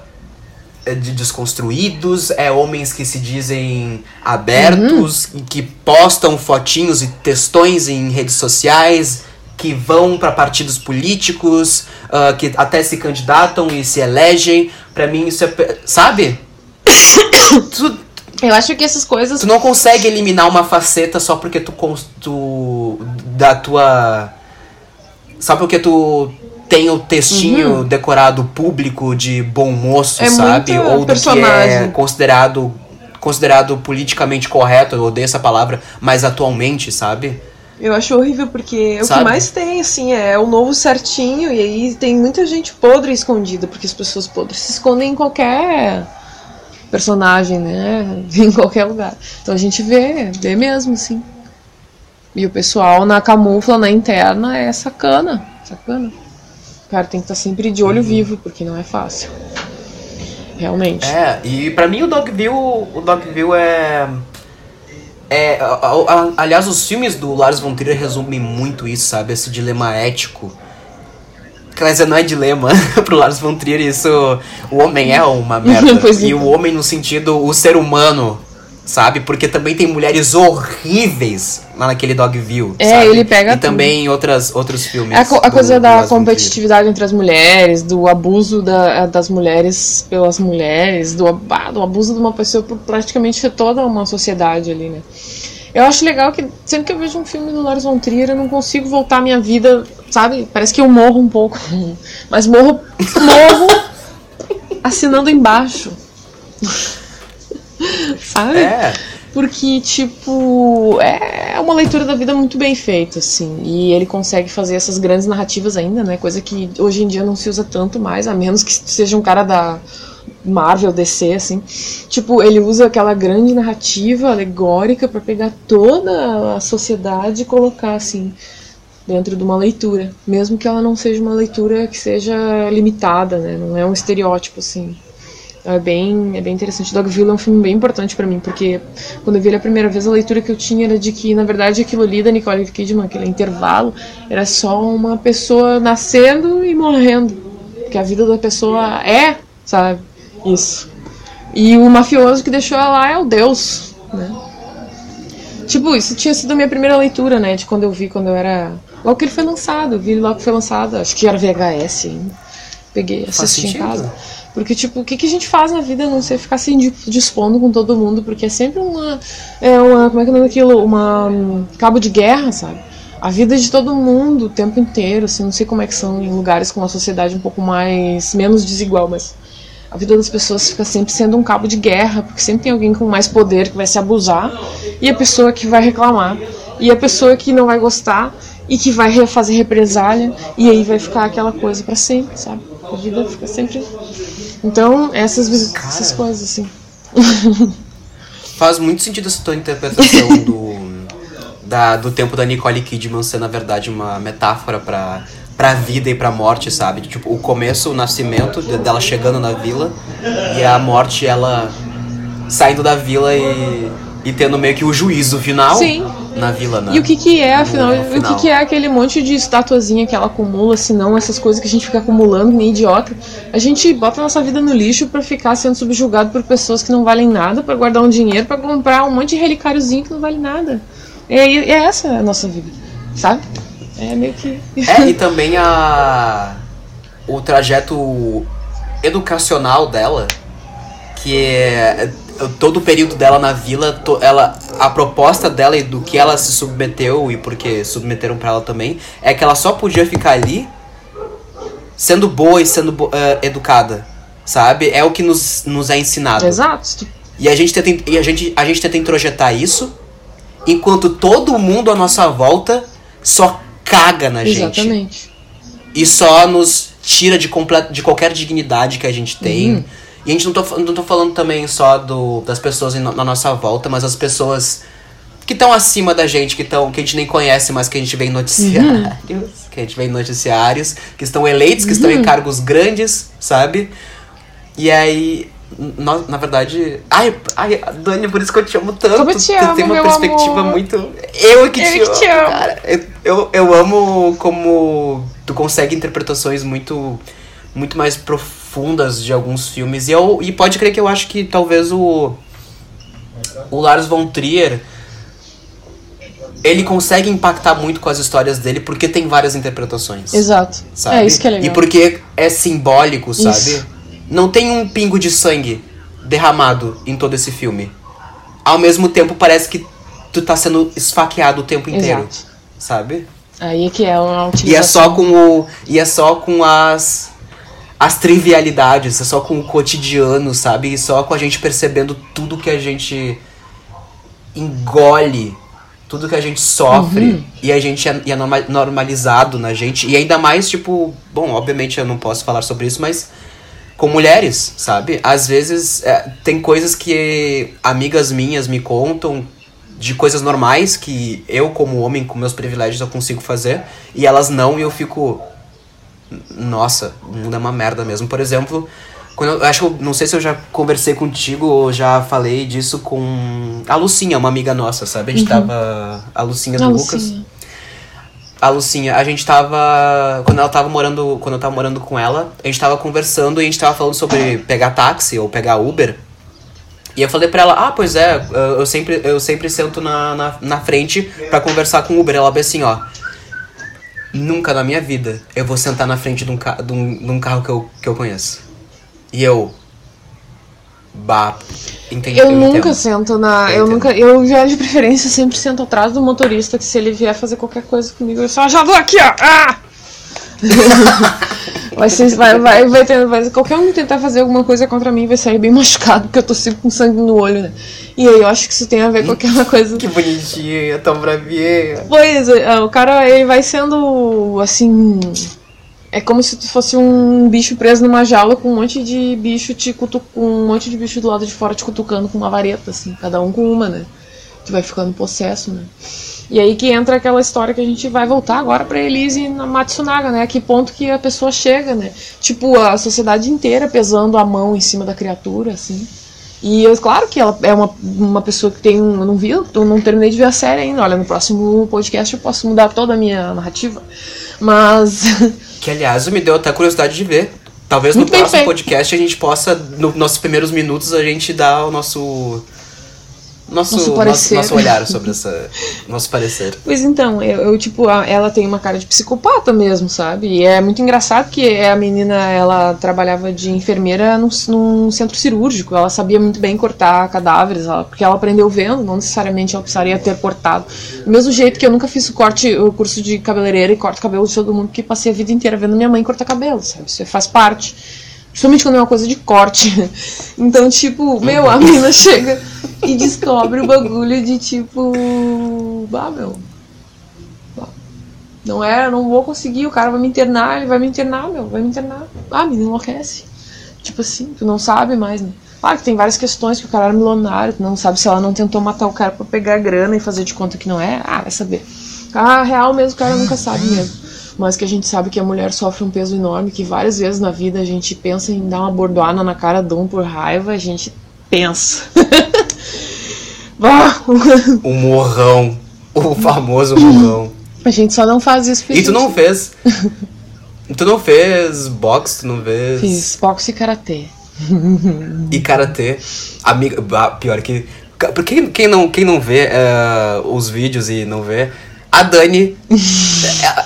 B: de desconstruídos, é homens que se dizem abertos, e que postam fotinhos e textões em redes sociais, que vão para partidos políticos, ah, que até se candidatam e se elegem. Pra mim isso é, sabe? tu,
A: Eu acho que essas coisas.
B: Tu não consegue eliminar uma faceta só porque tu, tu da tua só porque tu tem o textinho decorado público de bom moço,
A: É
B: sabe? Ou do que é
A: personagem.
B: considerado considerado politicamente correto, eu odeio essa palavra, mas atualmente, sabe?
A: Eu acho horrível porque
B: Sabe?
A: o que mais tem, assim, é o novo certinho, e aí tem muita gente podre escondida, porque as pessoas podres se escondem em qualquer personagem, né? Em qualquer lugar. Então a gente vê, vê mesmo, assim. E o pessoal na camufla, na interna, é sacana. Sacana. O cara tem que estar sempre de olho vivo, porque não é fácil. Realmente.
B: É, e pra mim o Dogville, o Dogville é é, a- a- a- aliás, os filmes do Lars von Trier resumem muito isso, sabe? Esse dilema ético. Quer dizer, não é dilema pro Lars von Trier, isso. O homem é uma merda.
A: Pois
B: e
A: é.
B: o homem no sentido, o ser humano, sabe? Porque também tem mulheres horríveis lá naquele Dogville.
A: É,
B: sabe?
A: ele pega
B: E
A: tudo.
B: também em outras, outros filmes.
A: A, co- a
B: do-
A: coisa da competitividade entre as mulheres, do abuso da- das mulheres pelas mulheres, do, ah, do abuso de uma pessoa por praticamente toda uma sociedade ali, né? Eu acho legal que sempre que eu vejo um filme do Lars von Trier, eu não consigo voltar à minha vida, sabe? Parece que eu morro um pouco. Mas morro, morro assinando embaixo. Sabe?
B: É.
A: Porque, tipo, é uma leitura da vida muito bem feita, assim. E ele consegue fazer essas grandes narrativas ainda, né? Coisa que hoje em dia não se usa tanto mais, a menos que seja um cara da Marvel, DC, assim. Tipo, ele usa aquela grande narrativa alegórica pra pegar toda a sociedade e colocar, assim, dentro de uma leitura. Mesmo que ela não seja uma leitura que seja limitada, né? Não é um estereótipo, assim. É bem, é bem interessante. Dogville é um filme bem importante pra mim, porque quando eu vi ele a primeira vez, a leitura que eu tinha era de que, na verdade, aquilo ali da Nicole Kidman, aquele intervalo, era só uma pessoa nascendo e morrendo. Que a vida da pessoa é, sabe? Isso. E o mafioso que deixou ela lá é o Deus, né? Tipo, isso tinha sido a minha primeira leitura, né? De quando eu vi, quando eu era. Logo que ele foi lançado, vi ele logo que foi lançado, acho que era VHS ainda. Peguei, assisti em casa. Porque, tipo, o que, que a gente faz na vida a não ser ficar se di- dispondo com todo mundo, porque é sempre uma. É uma. Como é que é nome daquilo? Uma. hum, cabo de guerra, sabe? A vida de todo mundo o tempo inteiro, assim, não sei como é que são em lugares com uma sociedade um pouco mais. menos desigual, mas. A vida das pessoas fica sempre sendo um cabo de guerra, porque sempre tem alguém com mais poder que vai se abusar, e a pessoa que vai reclamar, e a pessoa que não vai gostar, e que vai fazer represália, e aí vai ficar aquela coisa pra sempre, sabe? A vida fica sempre. Então, essas, vis- essas coisas, assim.
B: Faz muito sentido essa tua interpretação do, da, do tempo da Nicole Kidman ser, na verdade, uma metáfora pra, pra vida e pra morte, sabe? Tipo, o começo, o nascimento de- dela chegando na vila e a morte, ela saindo da vila e, e tendo meio que o juízo final
A: Sim.
B: Na vila, né?
A: E o que que é, afinal, o que que é aquele monte de estatuazinha que ela acumula, se não essas coisas que a gente fica acumulando, nem idiota. A gente bota nossa vida no lixo pra ficar sendo subjugado por pessoas que não valem nada, pra guardar um dinheiro, pra comprar um monte de relicáriozinho que não vale nada. E aí, é essa a nossa vida, sabe? É meio que...
B: É, e também a o trajeto educacional dela, que é todo o período dela na vila, to- ela a proposta dela e do que ela se submeteu e porque submeteram pra ela também, é que ela só podia ficar ali sendo boa e sendo eh, educada, sabe? É o que nos, nos é ensinado.
A: Exato.
B: E a gente tenta, e a gente, a gente tenta introjetar isso, enquanto todo mundo à nossa volta só caga na gente
A: Exatamente.
B: e só nos tira de, de qualquer dignidade que a gente tem.
A: Uhum.
B: E a gente não tô, não tô falando também só do, das pessoas em na nossa volta, mas as pessoas que estão acima da gente, que, tão, que a gente nem conhece, mas que a gente vê em noticiários,
A: Uhum.
B: que a gente vê em noticiários, que estão eleitos, que estão em cargos grandes, sabe? E aí, na, na verdade. Ai, ai, Dani, por isso que eu te amo tanto.
A: Como eu te
B: tu
A: amo,
B: tem uma perspectiva
A: amor.
B: muito. Eu que,
A: Eu
B: te,
A: que te
B: amo,
A: amo.
B: cara. Eu, eu, eu amo como tu consegue interpretações muito muito mais profundas de alguns filmes. E, eu, e pode crer que eu acho que talvez o. O Lars von Trier. Ele consegue impactar muito com as histórias dele porque tem várias interpretações.
A: Exato.
B: Sabe?
A: É isso que é legal.
B: E porque é simbólico, sabe?
A: Isso.
B: Não tem um pingo de sangue derramado em todo esse filme. Ao mesmo tempo, parece que tu tá sendo esfaqueado o tempo inteiro.
A: Exato.
B: Sabe?
A: Aí é que é uma
B: E é
A: utilização.
B: só com o. E é só com as. As trivialidades, é só com o cotidiano, sabe? E só com a gente percebendo tudo que a gente engole, tudo que a gente sofre
A: Uhum.
B: e a gente é, e é norma- normalizado na gente. E ainda mais, tipo, bom, obviamente eu não posso falar sobre isso, mas com mulheres, sabe? Às vezes é, tem coisas que amigas minhas me contam de coisas normais que eu, como homem, com meus privilégios, eu consigo fazer, e elas não, e eu fico. Nossa, o mundo é uma merda mesmo. Por exemplo, quando eu, acho não sei se eu já conversei contigo ou já falei disso com a Lucinha, uma amiga nossa, sabe? A gente tava. A Lucinha do
A: Não,
B: Lucas.
A: sim.
B: A Lucinha, a gente tava. Quando ela tava morando. Quando eu tava morando com ela, a gente tava conversando e a gente tava falando sobre pegar táxi ou pegar Uber. E eu falei pra ela, ah, pois é, eu sempre, eu sempre sento na, na, na frente pra conversar com o Uber. Ela bem assim, ó. Nunca na minha vida eu vou sentar na frente de um, ca de um, de um carro que eu, que eu conheço. E eu. Bah, entendi.
A: Eu,
B: entendo.
A: nunca sento na.
B: Eu
A: Eu,
B: entendo.
A: nunca. Eu já de preferência sempre sento atrás do motorista, que se ele vier fazer qualquer coisa comigo, eu só já dou aqui, ó. Ah! vai ser. Vai, vai, vai ter, vai, qualquer um tentar fazer alguma coisa contra mim vai sair bem machucado, porque eu tô sempre com sangue no olho, né? E aí eu acho que isso tem a ver com aquela coisa.
B: Que bonitinha, tão bravinha.
A: Pois, é, o cara, ele vai sendo, assim... É como se tu fosse um bicho preso numa jaula com um monte de bicho te cutu... com um monte de bicho do lado de fora te cutucando com uma vareta, assim, cada um com uma, né? Tu vai ficando possesso, né? E aí que entra aquela história que a gente vai voltar agora pra Elise na Matsunaga, né? A que ponto que a pessoa chega, né? Tipo, a sociedade inteira pesando a mão em cima da criatura, assim. E eu- claro que ela é uma, uma pessoa que tem um. Eu não vi, eu não terminei de ver a série ainda. Olha, no próximo podcast eu posso mudar toda a minha narrativa. Mas.
B: Que, aliás, me deu até curiosidade de ver. Talvez no
A: Muito
B: próximo podcast a gente possa, nos nossos primeiros minutos, a gente dar o nosso. Nosso,
A: Nosso
B: nosso,
A: parecer.
B: nosso olhar sobre essa. Nosso parecer.
A: Pois então, eu, eu, tipo, a- ela tem uma cara de psicopata mesmo, sabe? E é muito engraçado que a menina, ela trabalhava de enfermeira num, num centro cirúrgico. Ela sabia muito bem cortar cadáveres, ela- porque ela aprendeu vendo, não necessariamente ela precisaria ter cortado. Do mesmo jeito que eu nunca fiz o corte, o curso de cabeleireira e corto cabelo de todo mundo, porque passei a vida inteira vendo minha mãe cortar cabelo, sabe? Isso faz parte. Principalmente quando é uma coisa de corte. Então, tipo, meu, a menina chega e descobre o bagulho de tipo. Bah, meu. Não é, não vou conseguir, o cara vai me internar, ele vai me internar, meu, vai me internar. Ah, me enlouquece. Tipo assim, tu não sabe mais, né? Claro que tem várias questões que o cara era milionário, tu não sabe se ela não tentou matar o cara pra pegar a grana e fazer de conta que não é. Ah, vai saber. Ah, real mesmo, o cara nunca sabe mesmo. Mas que a gente sabe que a mulher sofre um peso enorme, que várias vezes na vida a gente pensa em dar uma bordoada na cara de um por raiva, a gente pensa.
B: O morrão. O famoso morrão.
A: a gente só não faz isso porque
B: E tu não fez. Tu não fez boxe, tu não fez.
A: Fiz boxe e karatê.
B: E karatê. Amiga. Pior que. Pra quem, não, quem não vê eh, os vídeos e não vê, a Dani.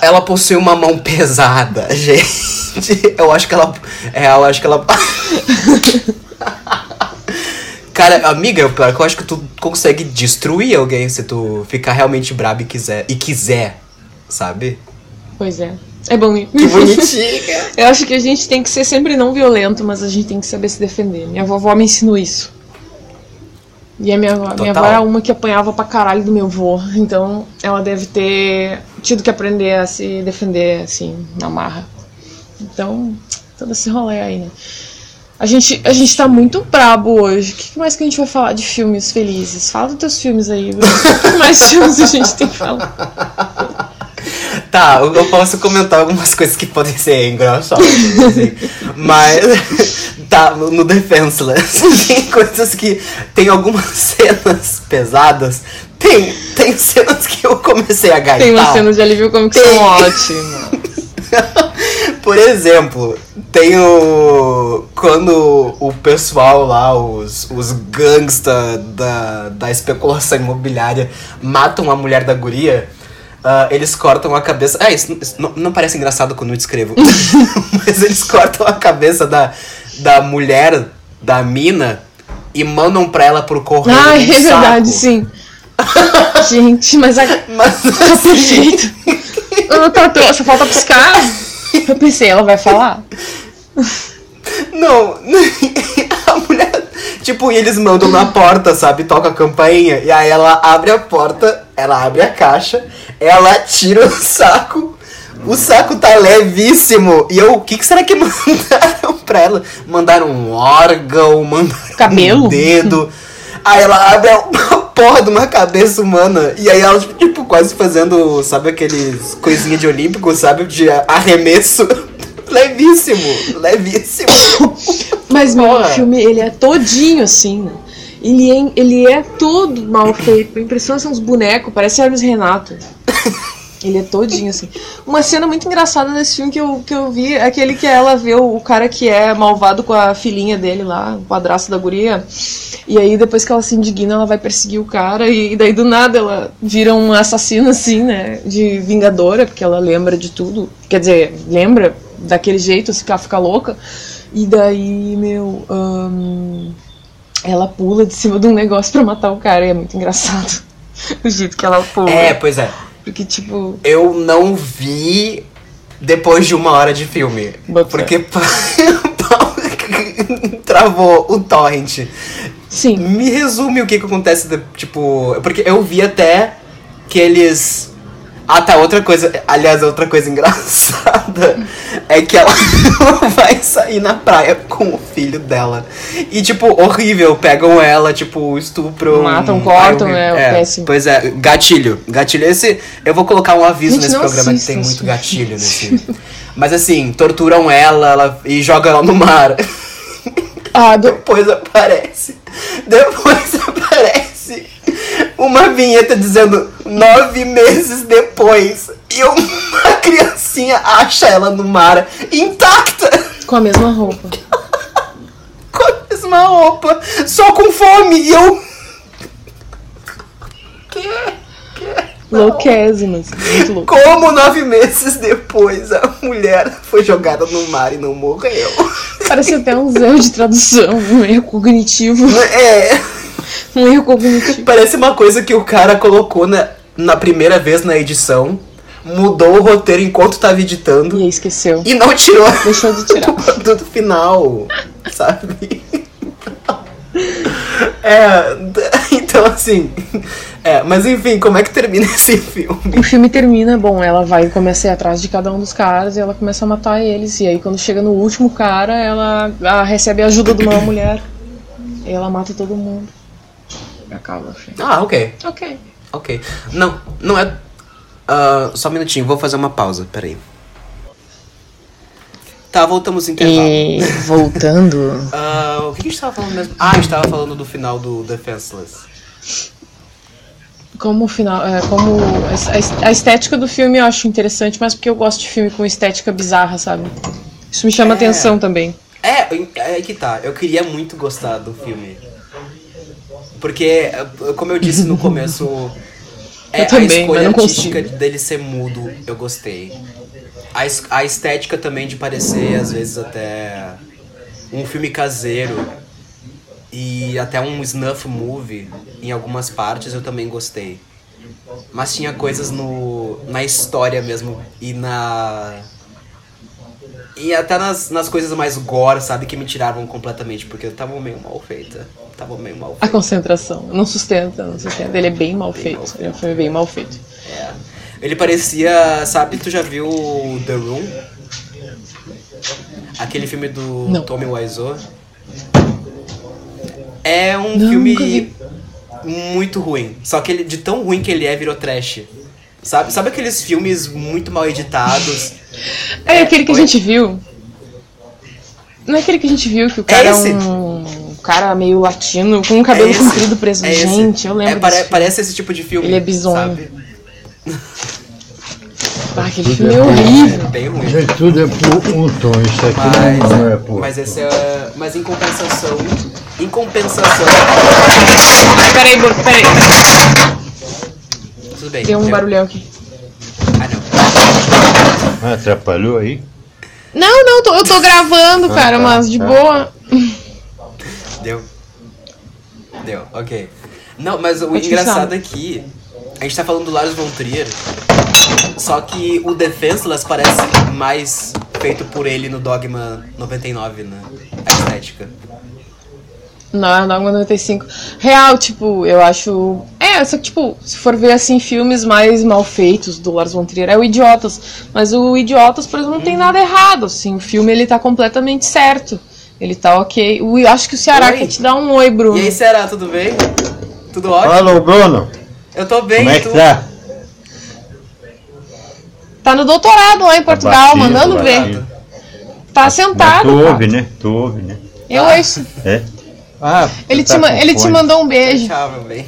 B: ela possui uma mão pesada, gente. Eu acho que ela. É, eu acho que ela. Cara, amiga, pior que eu acho que tu consegue destruir alguém se tu ficar realmente brabo e quiser. E quiser, sabe?
A: Pois é. É bom.
B: Que bonitinha.
A: Eu acho que a gente tem que ser sempre não violento, mas a gente tem que saber se defender. Minha vovó me ensinou isso. E a minha avó, minha avó era uma que apanhava pra caralho do meu avô. Então ela deve ter tido que aprender a se defender, assim, na marra. Então, todo esse rolê aí, né? A gente, a gente tá muito brabo hoje. O que mais que a gente vai falar de filmes felizes? Fala dos teus filmes aí, Bruno. O que mais filmes a gente tem que falar?
B: Tá, eu eu posso comentar algumas coisas que podem ser engraçadas, assim. Mas, tá, no Defenseless, tem coisas que. Tem algumas cenas pesadas. Tem, tem cenas que eu comecei a gaitar.
A: Tem umas cenas de alívio cômico que
B: Tem.
A: são ótimas.
B: Por exemplo, tem o. Quando o pessoal lá, os, os gangsta da, da especulação imobiliária, matam a mulher da guria, ah, eles cortam a cabeça. É, isso, isso não, não parece engraçado quando eu descrevo. Mas eles cortam a cabeça da, da mulher, da mina, e mandam pra ela pro correio.
A: Ah, é verdade,
B: saco.
A: sim. Gente, mas a...
B: Mas
A: tá perfeito. Eu tô, tô, só falta piscar. Eu pensei, ela vai falar.
B: Não, a mulher. Tipo, e eles mandam na porta, sabe? Toca a campainha. E aí ela abre a porta, ela abre a caixa, ela tira o saco. O saco tá levíssimo. E eu, o que, que será que mandaram pra ela? Mandaram um órgão, mandaram
A: Cabelo?
B: um dedo. Aí ela abre a porra de uma cabeça humana. E aí ela, tipo, quase fazendo, sabe, aqueles coisinha de olímpico, sabe? De arremesso. Levíssimo, levíssimo.
A: Mas meu, o filme, ele é todinho assim, né? Ele é, ele é todo mal feito. A impressão são uns bonecos, parece Hermes Renato. Ele é todinho assim. Uma cena muito engraçada desse filme que eu, que eu vi é aquele que ela vê o, o cara que é malvado com a filhinha dele lá, o padrasto da guria. E aí depois que ela se indigna, ela vai perseguir o cara e daí do nada ela vira um assassino assim, né? De vingadora, porque ela lembra de tudo. Quer dizer, lembra daquele jeito, assim, que ela fica louca. E daí, meu. ahn, ela pula de cima de um negócio pra matar o cara e é muito engraçado. o jeito que ela pula.
B: É, pois é.
A: Porque, tipo.
B: Eu não vi depois de uma hora de filme.
A: Bota
B: Porque travou o torrent.
A: Sim.
B: Me resume o que que acontece, tipo... Porque eu vi até que eles... Ah, tá, outra coisa... Aliás, outra coisa engraçada é que ela vai sair na praia com o filho dela. E, tipo, horrível. Pegam ela, tipo, estupram...
A: Matam, cortam,
B: horrível.
A: é, péssimo.
B: Pois é, gatilho. Gatilho. Esse... Eu vou colocar um aviso
A: Gente,
B: nesse programa que
A: assistam
B: tem muito gatilho nesse... Mas, assim, torturam ela, ela e jogam ela no mar.
A: Ah, do...
B: Depois aparece. Depois aparece uma vinheta dizendo nove meses depois. E uma criancinha acha ela no mar intacta.
A: com a mesma roupa.
B: Com a mesma roupa. Só com fome. E eu.
A: Louquésimas. Muito louco.
B: Como nove meses depois a mulher foi jogada no mar e não morreu?
A: Parece até um erro de tradução, um erro cognitivo.
B: É.
A: Um erro cognitivo.
B: Parece uma coisa que o cara colocou na, na primeira vez na edição, mudou o roteiro enquanto tava editando
A: E esqueceu.
B: e não tirou
A: Deixou de tirar.
B: do produto final, sabe? É, então assim. É, mas enfim, como é que termina esse filme?
A: O filme termina, bom, ela vai começa a ir atrás de cada um dos caras e ela começa a matar eles. E aí quando chega no último cara, ela, ela recebe a ajuda de uma mulher. E ela mata todo mundo. Acaba filme.
B: Ah, ok,
A: Ok.
B: ok. Não, não é. ah, só um minutinho, vou fazer uma pausa, peraí. Tá, voltamos ao intervalo.
A: E voltando.
B: Ah, o que a gente tava falando mesmo? Ah, a gente tava falando do final do Defenseless.
A: Como o final. é, como a es- a estética do filme eu acho interessante, mas porque eu gosto de filme com estética bizarra, sabe? Isso me chama
B: É.
A: atenção também.
B: É, é que tá. Eu queria muito gostar do filme. Porque, eh, como eu disse no começo, é,
A: também,
B: a escolha artística
A: consigo.
B: dele ser mudo, eu gostei. A, a estética também de parecer, às vezes, até um filme caseiro e até um snuff movie em algumas partes eu também gostei. Mas tinha coisas no, na história mesmo e na. E até nas, nas coisas mais gore, sabe, que me tiravam completamente, porque estavam meio mal feita. Estavam meio mal
A: A
B: feita.
A: concentração. Não sustenta, não sustenta. Ele é bem mal feito. Ele é um filme bem mal feito.
B: É. Ele parecia, sabe, tu já viu The Room? Aquele filme do
A: Não.
B: Tommy Wiseau? É um
A: Não,
B: filme muito ruim. Só que ele, de tão ruim que ele é, virou trash. Sabe, sabe aqueles filmes muito mal editados?
A: É, aquele que
B: oi?
A: a gente viu. Não é aquele que a gente viu que o cara é,
B: esse.
A: um um cara meio latino com um cabelo
B: É esse,
A: comprido preso.
B: é esse.
A: Gente, eu lembro
B: É, pare- parece esse tipo de filme.
A: Ele é bizonho. Ah, aquele filme é horrível.
B: É bem ruim.
D: Gente, tudo é por um tom. Isso aqui
B: Mas,
D: não é por.
B: mas esse é. Mas em compensação. Em compensação.
A: Peraí, Burco, peraí.
B: Tudo bem.
A: Deu um barulhão aqui.
B: Ah, não.
D: Ah, atrapalhou aí?
A: Não, não, tô- eu tô gravando,
D: Ah,
A: cara,
D: tá,
A: mas de
D: tá.
A: boa.
B: Deu. Deu, ok. Não, mas o
A: Pode
B: engraçado
A: pensar.
B: é que a gente tá falando do Lars von Trier, só que o Defenseless parece mais feito por ele no Dogma 99, né? A estética.
A: Não, Dogma 95. Real, tipo, eu acho. É, só que, tipo, se for ver assim, filmes mais mal feitos do Lars von Trier, é o Idiotas. Mas o Idiotas, por exemplo, não tem nada errado, assim. O filme ele tá completamente certo. Ele tá ok. O, acho que o Ceará
B: Oi.
A: quer te dar um oi, Bruno.
B: E aí, Será, tudo bem? Tudo ótimo?
D: Alô, Bruno.
B: Eu tô bem,
D: Como é
B: tu?
D: que tá?
A: Tá no doutorado lá em Portugal,
D: batido,
A: mandando
D: tá
A: ver. Tá
D: Mas
A: sentado.
D: tu
A: cara.
D: ouve, né? Tu ouve, né?
A: Eu ouço.
D: É? Ah,
A: Ele,
D: tu
A: te,
D: tá
A: ma- ele te mandou um beijo.
B: Tchau, meu bem.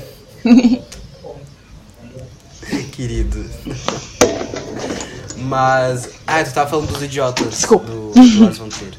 B: Querido. Mas. Ah, tu tava falando dos idiotas
A: Desculpa.
B: do, do Lars von Trier.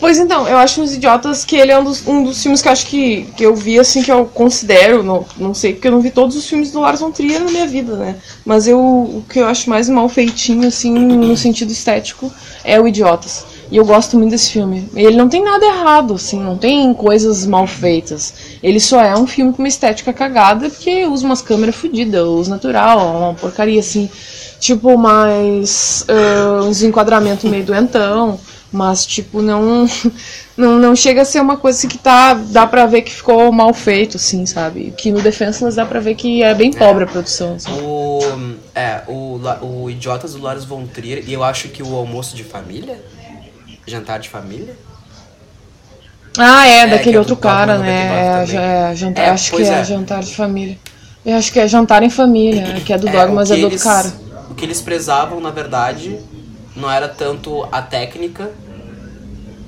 A: Pois então, eu acho Os Idiotas que ele é um dos, um dos filmes que eu acho que, que eu vi, assim, que eu considero, não, não sei, porque eu não vi todos os filmes do Lars von Trier na minha vida, né? Mas eu, o que eu acho mais mal feitinho, assim, no sentido estético, é o Idiotas. E eu gosto muito desse filme. Ele não tem nada errado, assim, não tem coisas mal feitas. Ele só é um filme com uma estética cagada, porque usa umas câmeras fodidas, usa natural, uma porcaria, assim. Tipo, mais. ah, uns enquadramentos meio doentão. Mas, tipo, não, não. Não chega a ser uma coisa assim que tá. Dá pra ver que ficou mal feito, assim, sabe? Que no Defenseless dá pra ver que é bem pobre a produção. Assim.
B: O. É, o, o Idiotas do Lars von Trier, e eu acho que o Almoço de Família? Jantar de Família?
A: Ah, é,
B: É, que
A: daquele
B: é
A: outro cara, né?
B: 99
A: É, é jantar,
B: É,
A: acho que é, jantar de família. Eu acho que é jantar em família, que é do
B: É,
A: Dogma, mas é do outro cara.
B: O que eles prezavam, na verdade, não era tanto a técnica,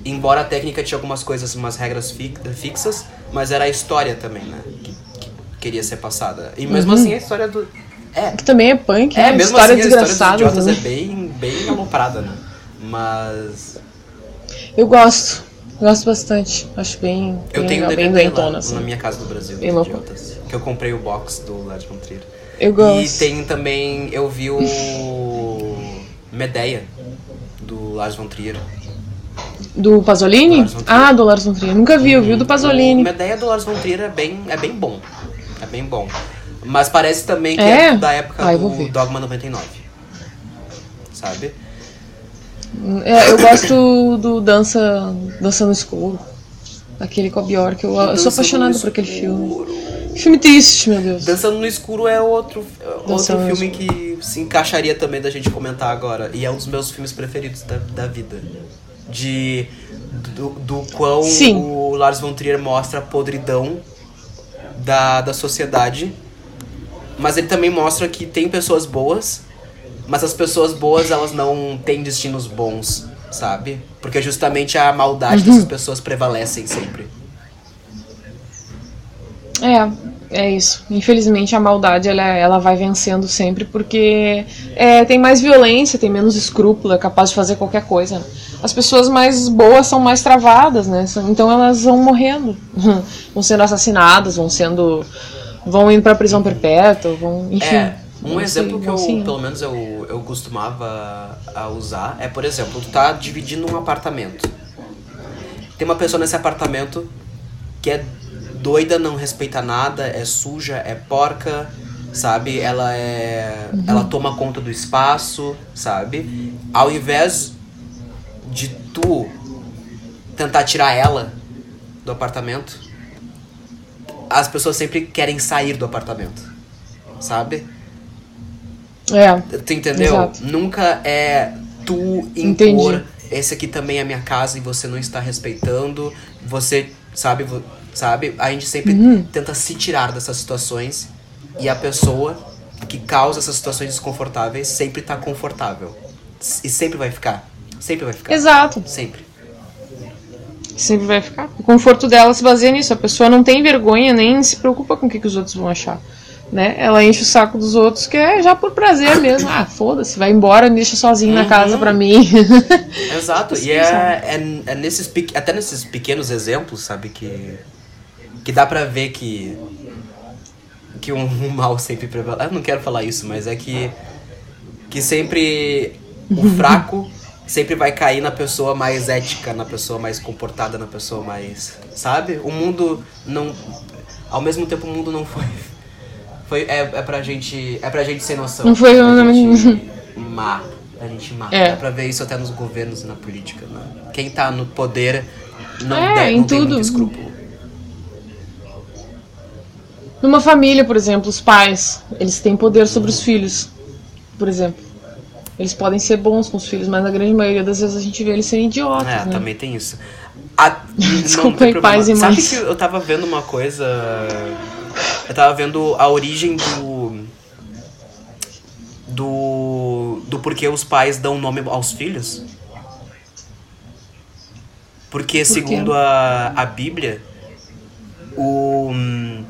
B: embora a técnica tinha algumas coisas, umas regras fi- fixas, mas era a história também, né? Que, que queria ser passada. E mesmo assim a história do. É,
A: Que também é punk,
B: é
A: né?
B: mesmo
A: História
B: assim a história dos
A: desgraçada.
B: idiotas
A: né?
B: é bem, bem aloprada, né? Mas.
A: Eu gosto. Gosto bastante. Acho bem,
B: Eu
A: bem
B: tenho
A: legal, bem
B: DVD
A: doentona, assim.
B: na minha casa do Brasil,
A: Bem louco.
B: idiotas. Que eu comprei o box do Lars von Trier.
A: Eu
B: E
A: gosto.
B: tem também, eu vi o Medeia, do Lars von Trier.
A: Do Pasolini?
B: Trier.
A: Ah, do Lars von Trier. Nunca vi, eu vi o do Pasolini.
B: Medeia do Lars von Trier é bem, é bem bom. É bem bom. Mas parece também que
A: É?
B: é, da época
A: Ah,
B: do. Dogma 99. Sabe?
A: É, eu gosto do Dança, Dança no Escuro. Aquele com a Bjork. Eu, eu sou apaixonada por aquele filme. Filme triste, meu Deus.
B: Dançando no Escuro é outro, outro
A: Dançando no
B: filme que se encaixaria também da gente comentar agora. E é um dos meus filmes preferidos da, da vida. De. Do, do quão
A: Sim.
B: o Lars von Trier mostra a podridão da, da sociedade. Mas ele também mostra que tem pessoas boas, mas as pessoas boas elas não têm destinos bons, sabe? Porque justamente a maldade
A: Uhum.
B: dessas pessoas prevalecem sempre.
A: É, é isso. Infelizmente a maldade ela, ela vai vencendo sempre porque é, tem mais violência, tem menos escrúpulo, é capaz de fazer qualquer coisa. né? As pessoas mais boas são mais travadas, né? Então elas vão morrendo, vão sendo assassinadas, vão sendo, vão indo pra prisão perpétua, vão, enfim.
B: É, um exemplo que eu, pelo menos eu, eu costumava a usar é, por exemplo, tu tá dividindo um apartamento. Tem uma pessoa nesse apartamento que é doida, não respeita nada, é suja, é porca, sabe? Ela é. Ela toma conta do espaço, sabe? Ao invés de tu tentar tirar ela do apartamento, as pessoas sempre querem sair do apartamento, sabe?
A: É,
B: Tu entendeu?
A: Exato.
B: Nunca é tu
A: Entendi.
B: impor esse aqui também é minha casa e você não está respeitando. Você, sabe, sabe? A gente sempre
A: Uhum.
B: tenta se tirar dessas situações e a pessoa que causa essas situações desconfortáveis sempre tá confortável. E sempre vai ficar. Sempre vai ficar.
A: exato.
B: Sempre.
A: Sempre vai ficar. O conforto dela se baseia nisso. A pessoa não tem vergonha nem se preocupa com o que, que os outros vão achar. Né? Ela enche o saco dos outros, que é já por prazer mesmo. Ah, foda-se, vai embora, me deixa sozinho na casa pra mim.
B: Exato.
A: Assim,
B: E é,
A: sabe?
B: é, é nesses, até nesses pequenos exemplos, sabe, que, que dá pra ver que, que um, um mal sempre prevalece. Eu não quero falar isso, mas é que, que sempre o fraco sempre vai cair na pessoa mais ética, na pessoa mais comportada, na pessoa mais. Sabe? O mundo não. Ao mesmo tempo, o mundo não foi. Foi é, é pra gente. É pra gente sem noção.
A: Não foi
B: pra gente má. A gente mata.
A: É.
B: Dá pra ver isso até nos governos e na política, né? Quem tá no poder não,
A: É,
B: deve-
A: em
B: tem
A: tudo.
B: muito escrúpulo.
A: Numa família, por exemplo, os pais, eles têm poder sobre os filhos, por exemplo. Eles podem ser bons com os filhos, mas na grande maioria das vezes a gente vê eles serem idiotas,
B: É,
A: né?
B: também tem isso. A- não
A: Desculpa aí, pais e
B: Sabe
A: mães.
B: que eu tava vendo uma coisa. Eu tava vendo a origem do. Do. Do porquê os pais dão nome aos filhos. Porque, segundo a, a Bíblia, o hum,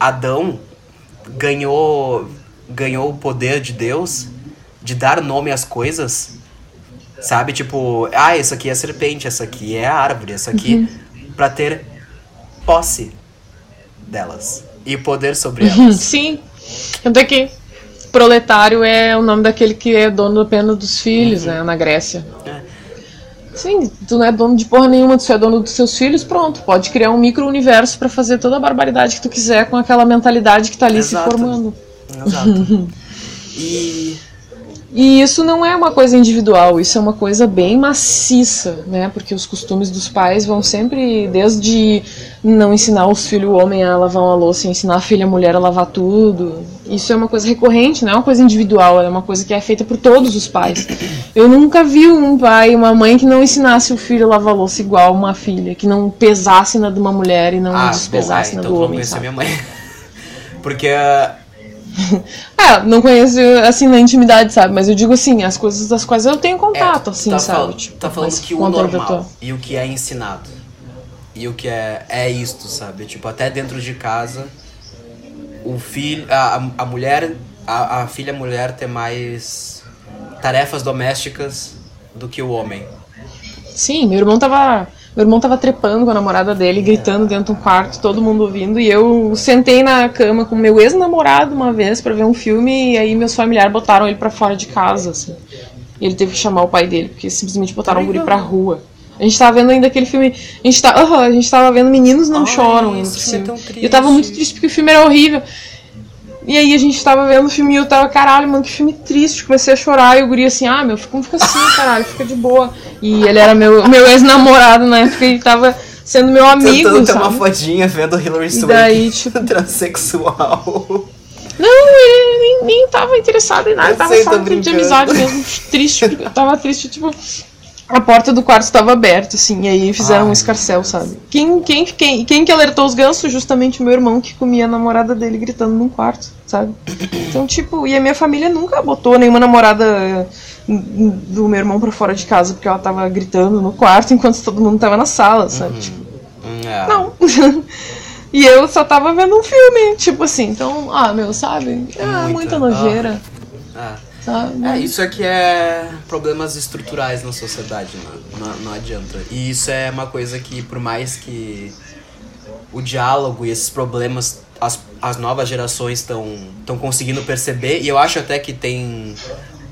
B: Adão ganhou, ganhou o poder de Deus de dar nome às coisas Sabe, tipo, ah, essa aqui é a serpente, essa aqui é a árvore, essa aqui. Pra ter posse delas. E poder sobre elas.
A: Sim. Tanto é que proletário é o nome daquele que é dono apenas dos filhos, né? Na Grécia.
B: É.
A: Sim, tu não é dono de porra nenhuma, tu é dono dos seus filhos, pronto. Pode criar um micro-universo pra fazer toda a barbaridade que tu quiser com aquela mentalidade que tá ali
B: Exato.
A: se formando.
B: Exato. E.
A: E isso não é uma coisa individual, isso é uma coisa bem maciça, né? Porque os costumes dos pais vão sempre, desde não ensinar os filhos homem a lavar uma louça e ensinar a filha mulher a lavar tudo. Isso é uma coisa recorrente, não é uma coisa individual, é uma coisa que é feita por todos os pais. Eu nunca vi um pai e uma mãe que não ensinasse o filho a lavar louça igual uma filha, que não pesasse na de uma mulher e não
B: Ah,
A: despesasse na
B: então
A: do homem,
B: conhecia
A: sabe?
B: minha mãe. Porque. ah,
A: É, não conheço assim na intimidade, sabe? Mas eu digo assim, as coisas das quais eu tenho
B: é,
A: contato, assim,
B: tá
A: sabe?
B: fal-
A: Tipo,
B: tá falando que o normal e o que é ensinado. E o que é, é isto, sabe? Tipo, até dentro de casa, o filho. A, a, a mulher. A, a filha mulher tem mais tarefas domésticas do que o homem.
A: Sim, meu irmão tava. Meu irmão tava trepando com a namorada dele, gritando dentro de um quarto, todo mundo ouvindo, e eu sentei na cama com meu ex-namorado uma vez pra ver um filme, e aí meus familiares botaram ele pra fora de casa, assim. E ele teve que chamar o pai dele, porque simplesmente botaram o guri pra rua. A gente tava vendo ainda aquele filme. A gente, tá, aham, a gente tava vendo Meninos Não
B: Ai,
A: Choram ainda por
B: é
A: cima.
B: tão
A: E eu tava muito
B: triste
A: porque o filme era horrível. E aí a gente tava vendo o filme e eu tava, caralho, mano, que filme triste. Comecei a chorar e o guri assim, ah, meu, não fica assim, caralho, fica de boa. E ele era meu, meu ex-namorado na época, ele tava sendo meu amigo,
B: Tentando ter
A: sabe?
B: uma fodinha vendo Hillary Swank
A: daí, tipo-
B: transexual.
A: Não, ele nem, nem tava interessado em nada,
B: Eu
A: tava
B: sei,
A: só de amizade mesmo, triste, tava triste, tipo. A porta do quarto estava aberta, assim, e aí fizeram um
B: Ai,
A: escarcel, sabe? Quem, quem, quem, quem que alertou os gansos? Justamente o meu irmão que comia a namorada dele gritando num quarto, sabe? Então, tipo, e a minha família nunca botou nenhuma namorada do meu irmão pra fora de casa porque ela tava gritando no quarto enquanto todo mundo tava na sala, sabe? Tipo,
B: Hum, é.
A: não. e eu só tava vendo um filme, tipo assim, então, ah, meu, sabe? Ah,
B: Muita.
A: muita nojeira,
B: Ah.
A: Sabe?
B: É, isso aqui é problemas estruturais na sociedade, não, não, não adianta. E isso é uma coisa que, por mais que o diálogo e esses problemas as, as novas gerações estão conseguindo perceber, e eu acho até que tem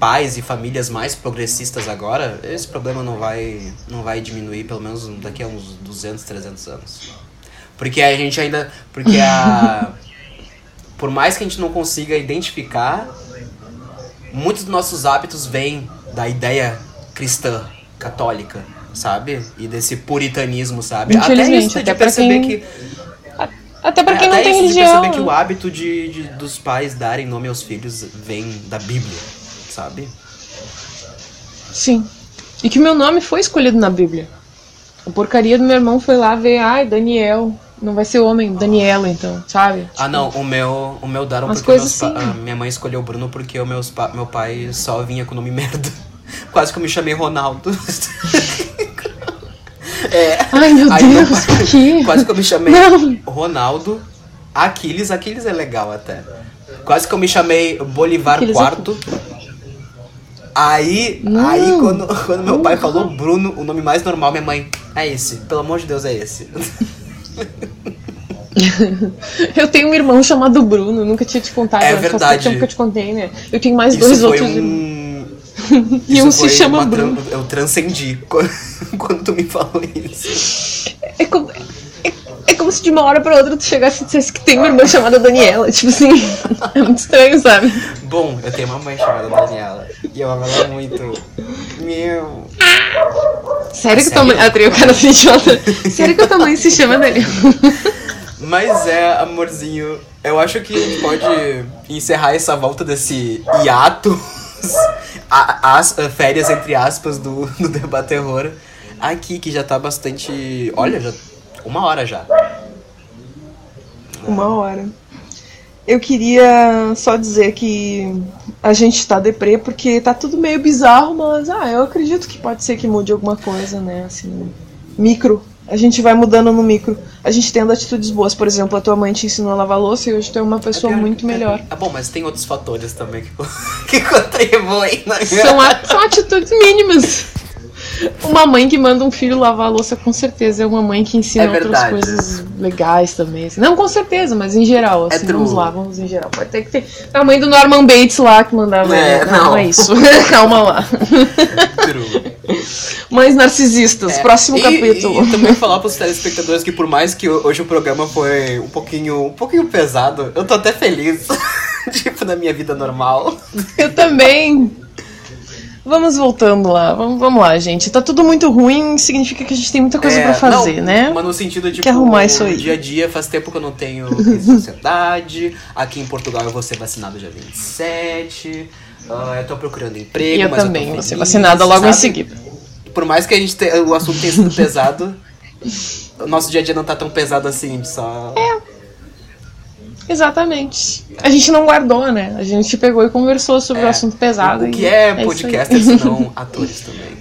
B: pais e famílias mais progressistas agora, esse problema não vai, não vai diminuir, pelo menos daqui a uns 200, 300 anos. Porque a gente ainda. Porque a. por mais que a gente não consiga identificar muitos dos nossos hábitos vêm da ideia cristã, católica, sabe? E desse puritanismo, sabe? Até isso
A: até
B: de perceber
A: quem-
B: que.
A: Até pra
B: é,
A: quem não
B: até
A: tem
B: isso de
A: religião.
B: perceber que o hábito de, de- dos pais darem nome aos filhos vem da Bíblia, sabe?
A: Sim. E que o meu nome foi escolhido na Bíblia. A porcaria do meu irmão foi lá ver, ai, Daniel. Não vai ser homem, Daniela, então, sabe?
B: Ah, não, o meu, o meu
A: Umas
B: porque
A: coisas assim.
B: a minha mãe escolheu o Bruno porque o meus pa- meu pai só vinha com o nome merda. Quase que eu me chamei Ronaldo. é.
A: Ai, meu
B: Aí meu
A: Deus,
B: pai-
A: por quê?
B: Quase que eu me chamei
A: Não.
B: Ronaldo, Aquiles, Aquiles é legal até. Quase que eu me chamei Bolivar
A: Aquiles
B: quarto. Aí,
A: Não.
B: aí quando, quando meu pai falou Bruno, o nome mais normal, minha mãe, é esse, pelo amor de Deus, é esse.
A: Eu tenho um irmão chamado Bruno, nunca tinha te contado.
B: É verdade.
A: tempo que eu te contei, né? Eu tenho mais
B: Isso
A: dois outros
B: um.
A: E
B: Isso
A: um se chama
B: tran-
A: Bruno.
B: Eu transcendi quando, quando tu me falou isso.
A: É como, é, é como se de uma hora pra outra tu chegasse e dissesse que tem uma irmã chamada Daniela. Tipo assim, é muito estranho, sabe?
B: Bom, eu tenho uma mãe chamada Daniela. E eu amo ela muito. Meu.
A: Sério que tua mãe. Trio cara. Sério que tua mãe se chama Daniel?
B: Mas é, amorzinho, eu acho que a gente pode encerrar essa volta desse hiato, a- as, a- férias entre aspas do, do Debate Terror, aqui, que já tá bastante. Olha, já. Uma hora já.
A: Uma hora. Eu queria só dizer que a gente tá deprê porque tá tudo meio bizarro, mas ah, eu acredito que pode ser que mude alguma coisa, né? Assim, micro. A gente vai mudando no micro. A gente tendo atitudes boas. Por exemplo, a tua mãe te ensinou a lavar louça e hoje tu é uma pessoa
B: É pior-
A: muito
B: é-
A: melhor.
B: Ah, bom, mas tem outros fatores também que, que contribuem na
A: São, a- são atitudes mínimas. Uma mãe que manda um filho lavar a louça, com certeza, é uma mãe que ensina
B: É
A: outras coisas legais também. assim. Não, com certeza, mas em geral,
B: É
A: assim,
B: true.
A: vamos lá, vamos em geral. Pode ter que ter. A mãe do Norman Bates lá que mandava.
B: É,
A: não,
B: não.
A: é isso. Calma lá.
B: True.
A: Mães narcisistas,
B: É,
A: próximo
B: e-
A: capítulo.
B: E também falar pros telespectadores que por mais que hoje o programa foi um pouquinho, um pouquinho pesado, eu tô até feliz. tipo, na minha vida normal.
A: Eu também. Vamos voltando lá. Vamos, vamos lá, gente. Tá tudo muito ruim, significa que a gente tem muita coisa
B: É,
A: pra fazer,
B: não,
A: né?
B: Mas no sentido de
A: que arrumar isso aí.
B: dia a dia faz tempo que eu não tenho crise de ansiedade. Aqui em Portugal eu vou ser vacinado dia 27. Ah, eu tô procurando emprego,
A: E eu
B: mas
A: também
B: eu tô
A: vou ser
B: feliz,
A: vacinada logo em
B: sabe?
A: seguida.
B: Por mais que a gente te- o assunto tenha sido pesado, o nosso dia a dia não tá tão pesado assim, só.
A: Exatamente. A gente não guardou, né? A gente pegou e conversou sobre o assunto pesado.
B: O que é,
A: isso aí.
B: podcasters se não atores também.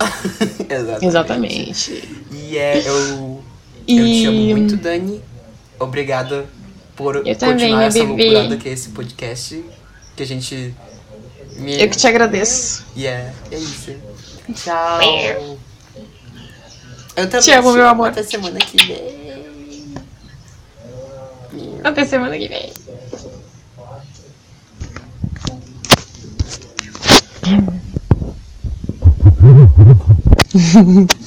B: Exatamente.
A: Exatamente.
B: E é, eu.
A: E-
B: Eu te amo muito, Dani. Obrigada por
A: Eu também,
B: continuar essa
A: bebê.
B: loucurada que é esse podcast. Que a gente. Me...
A: Eu que te agradeço.
B: E é, é isso. Tchau. Eu também
A: Te amo, meu amor.
B: Até semana que vem.
A: Até semana que vem.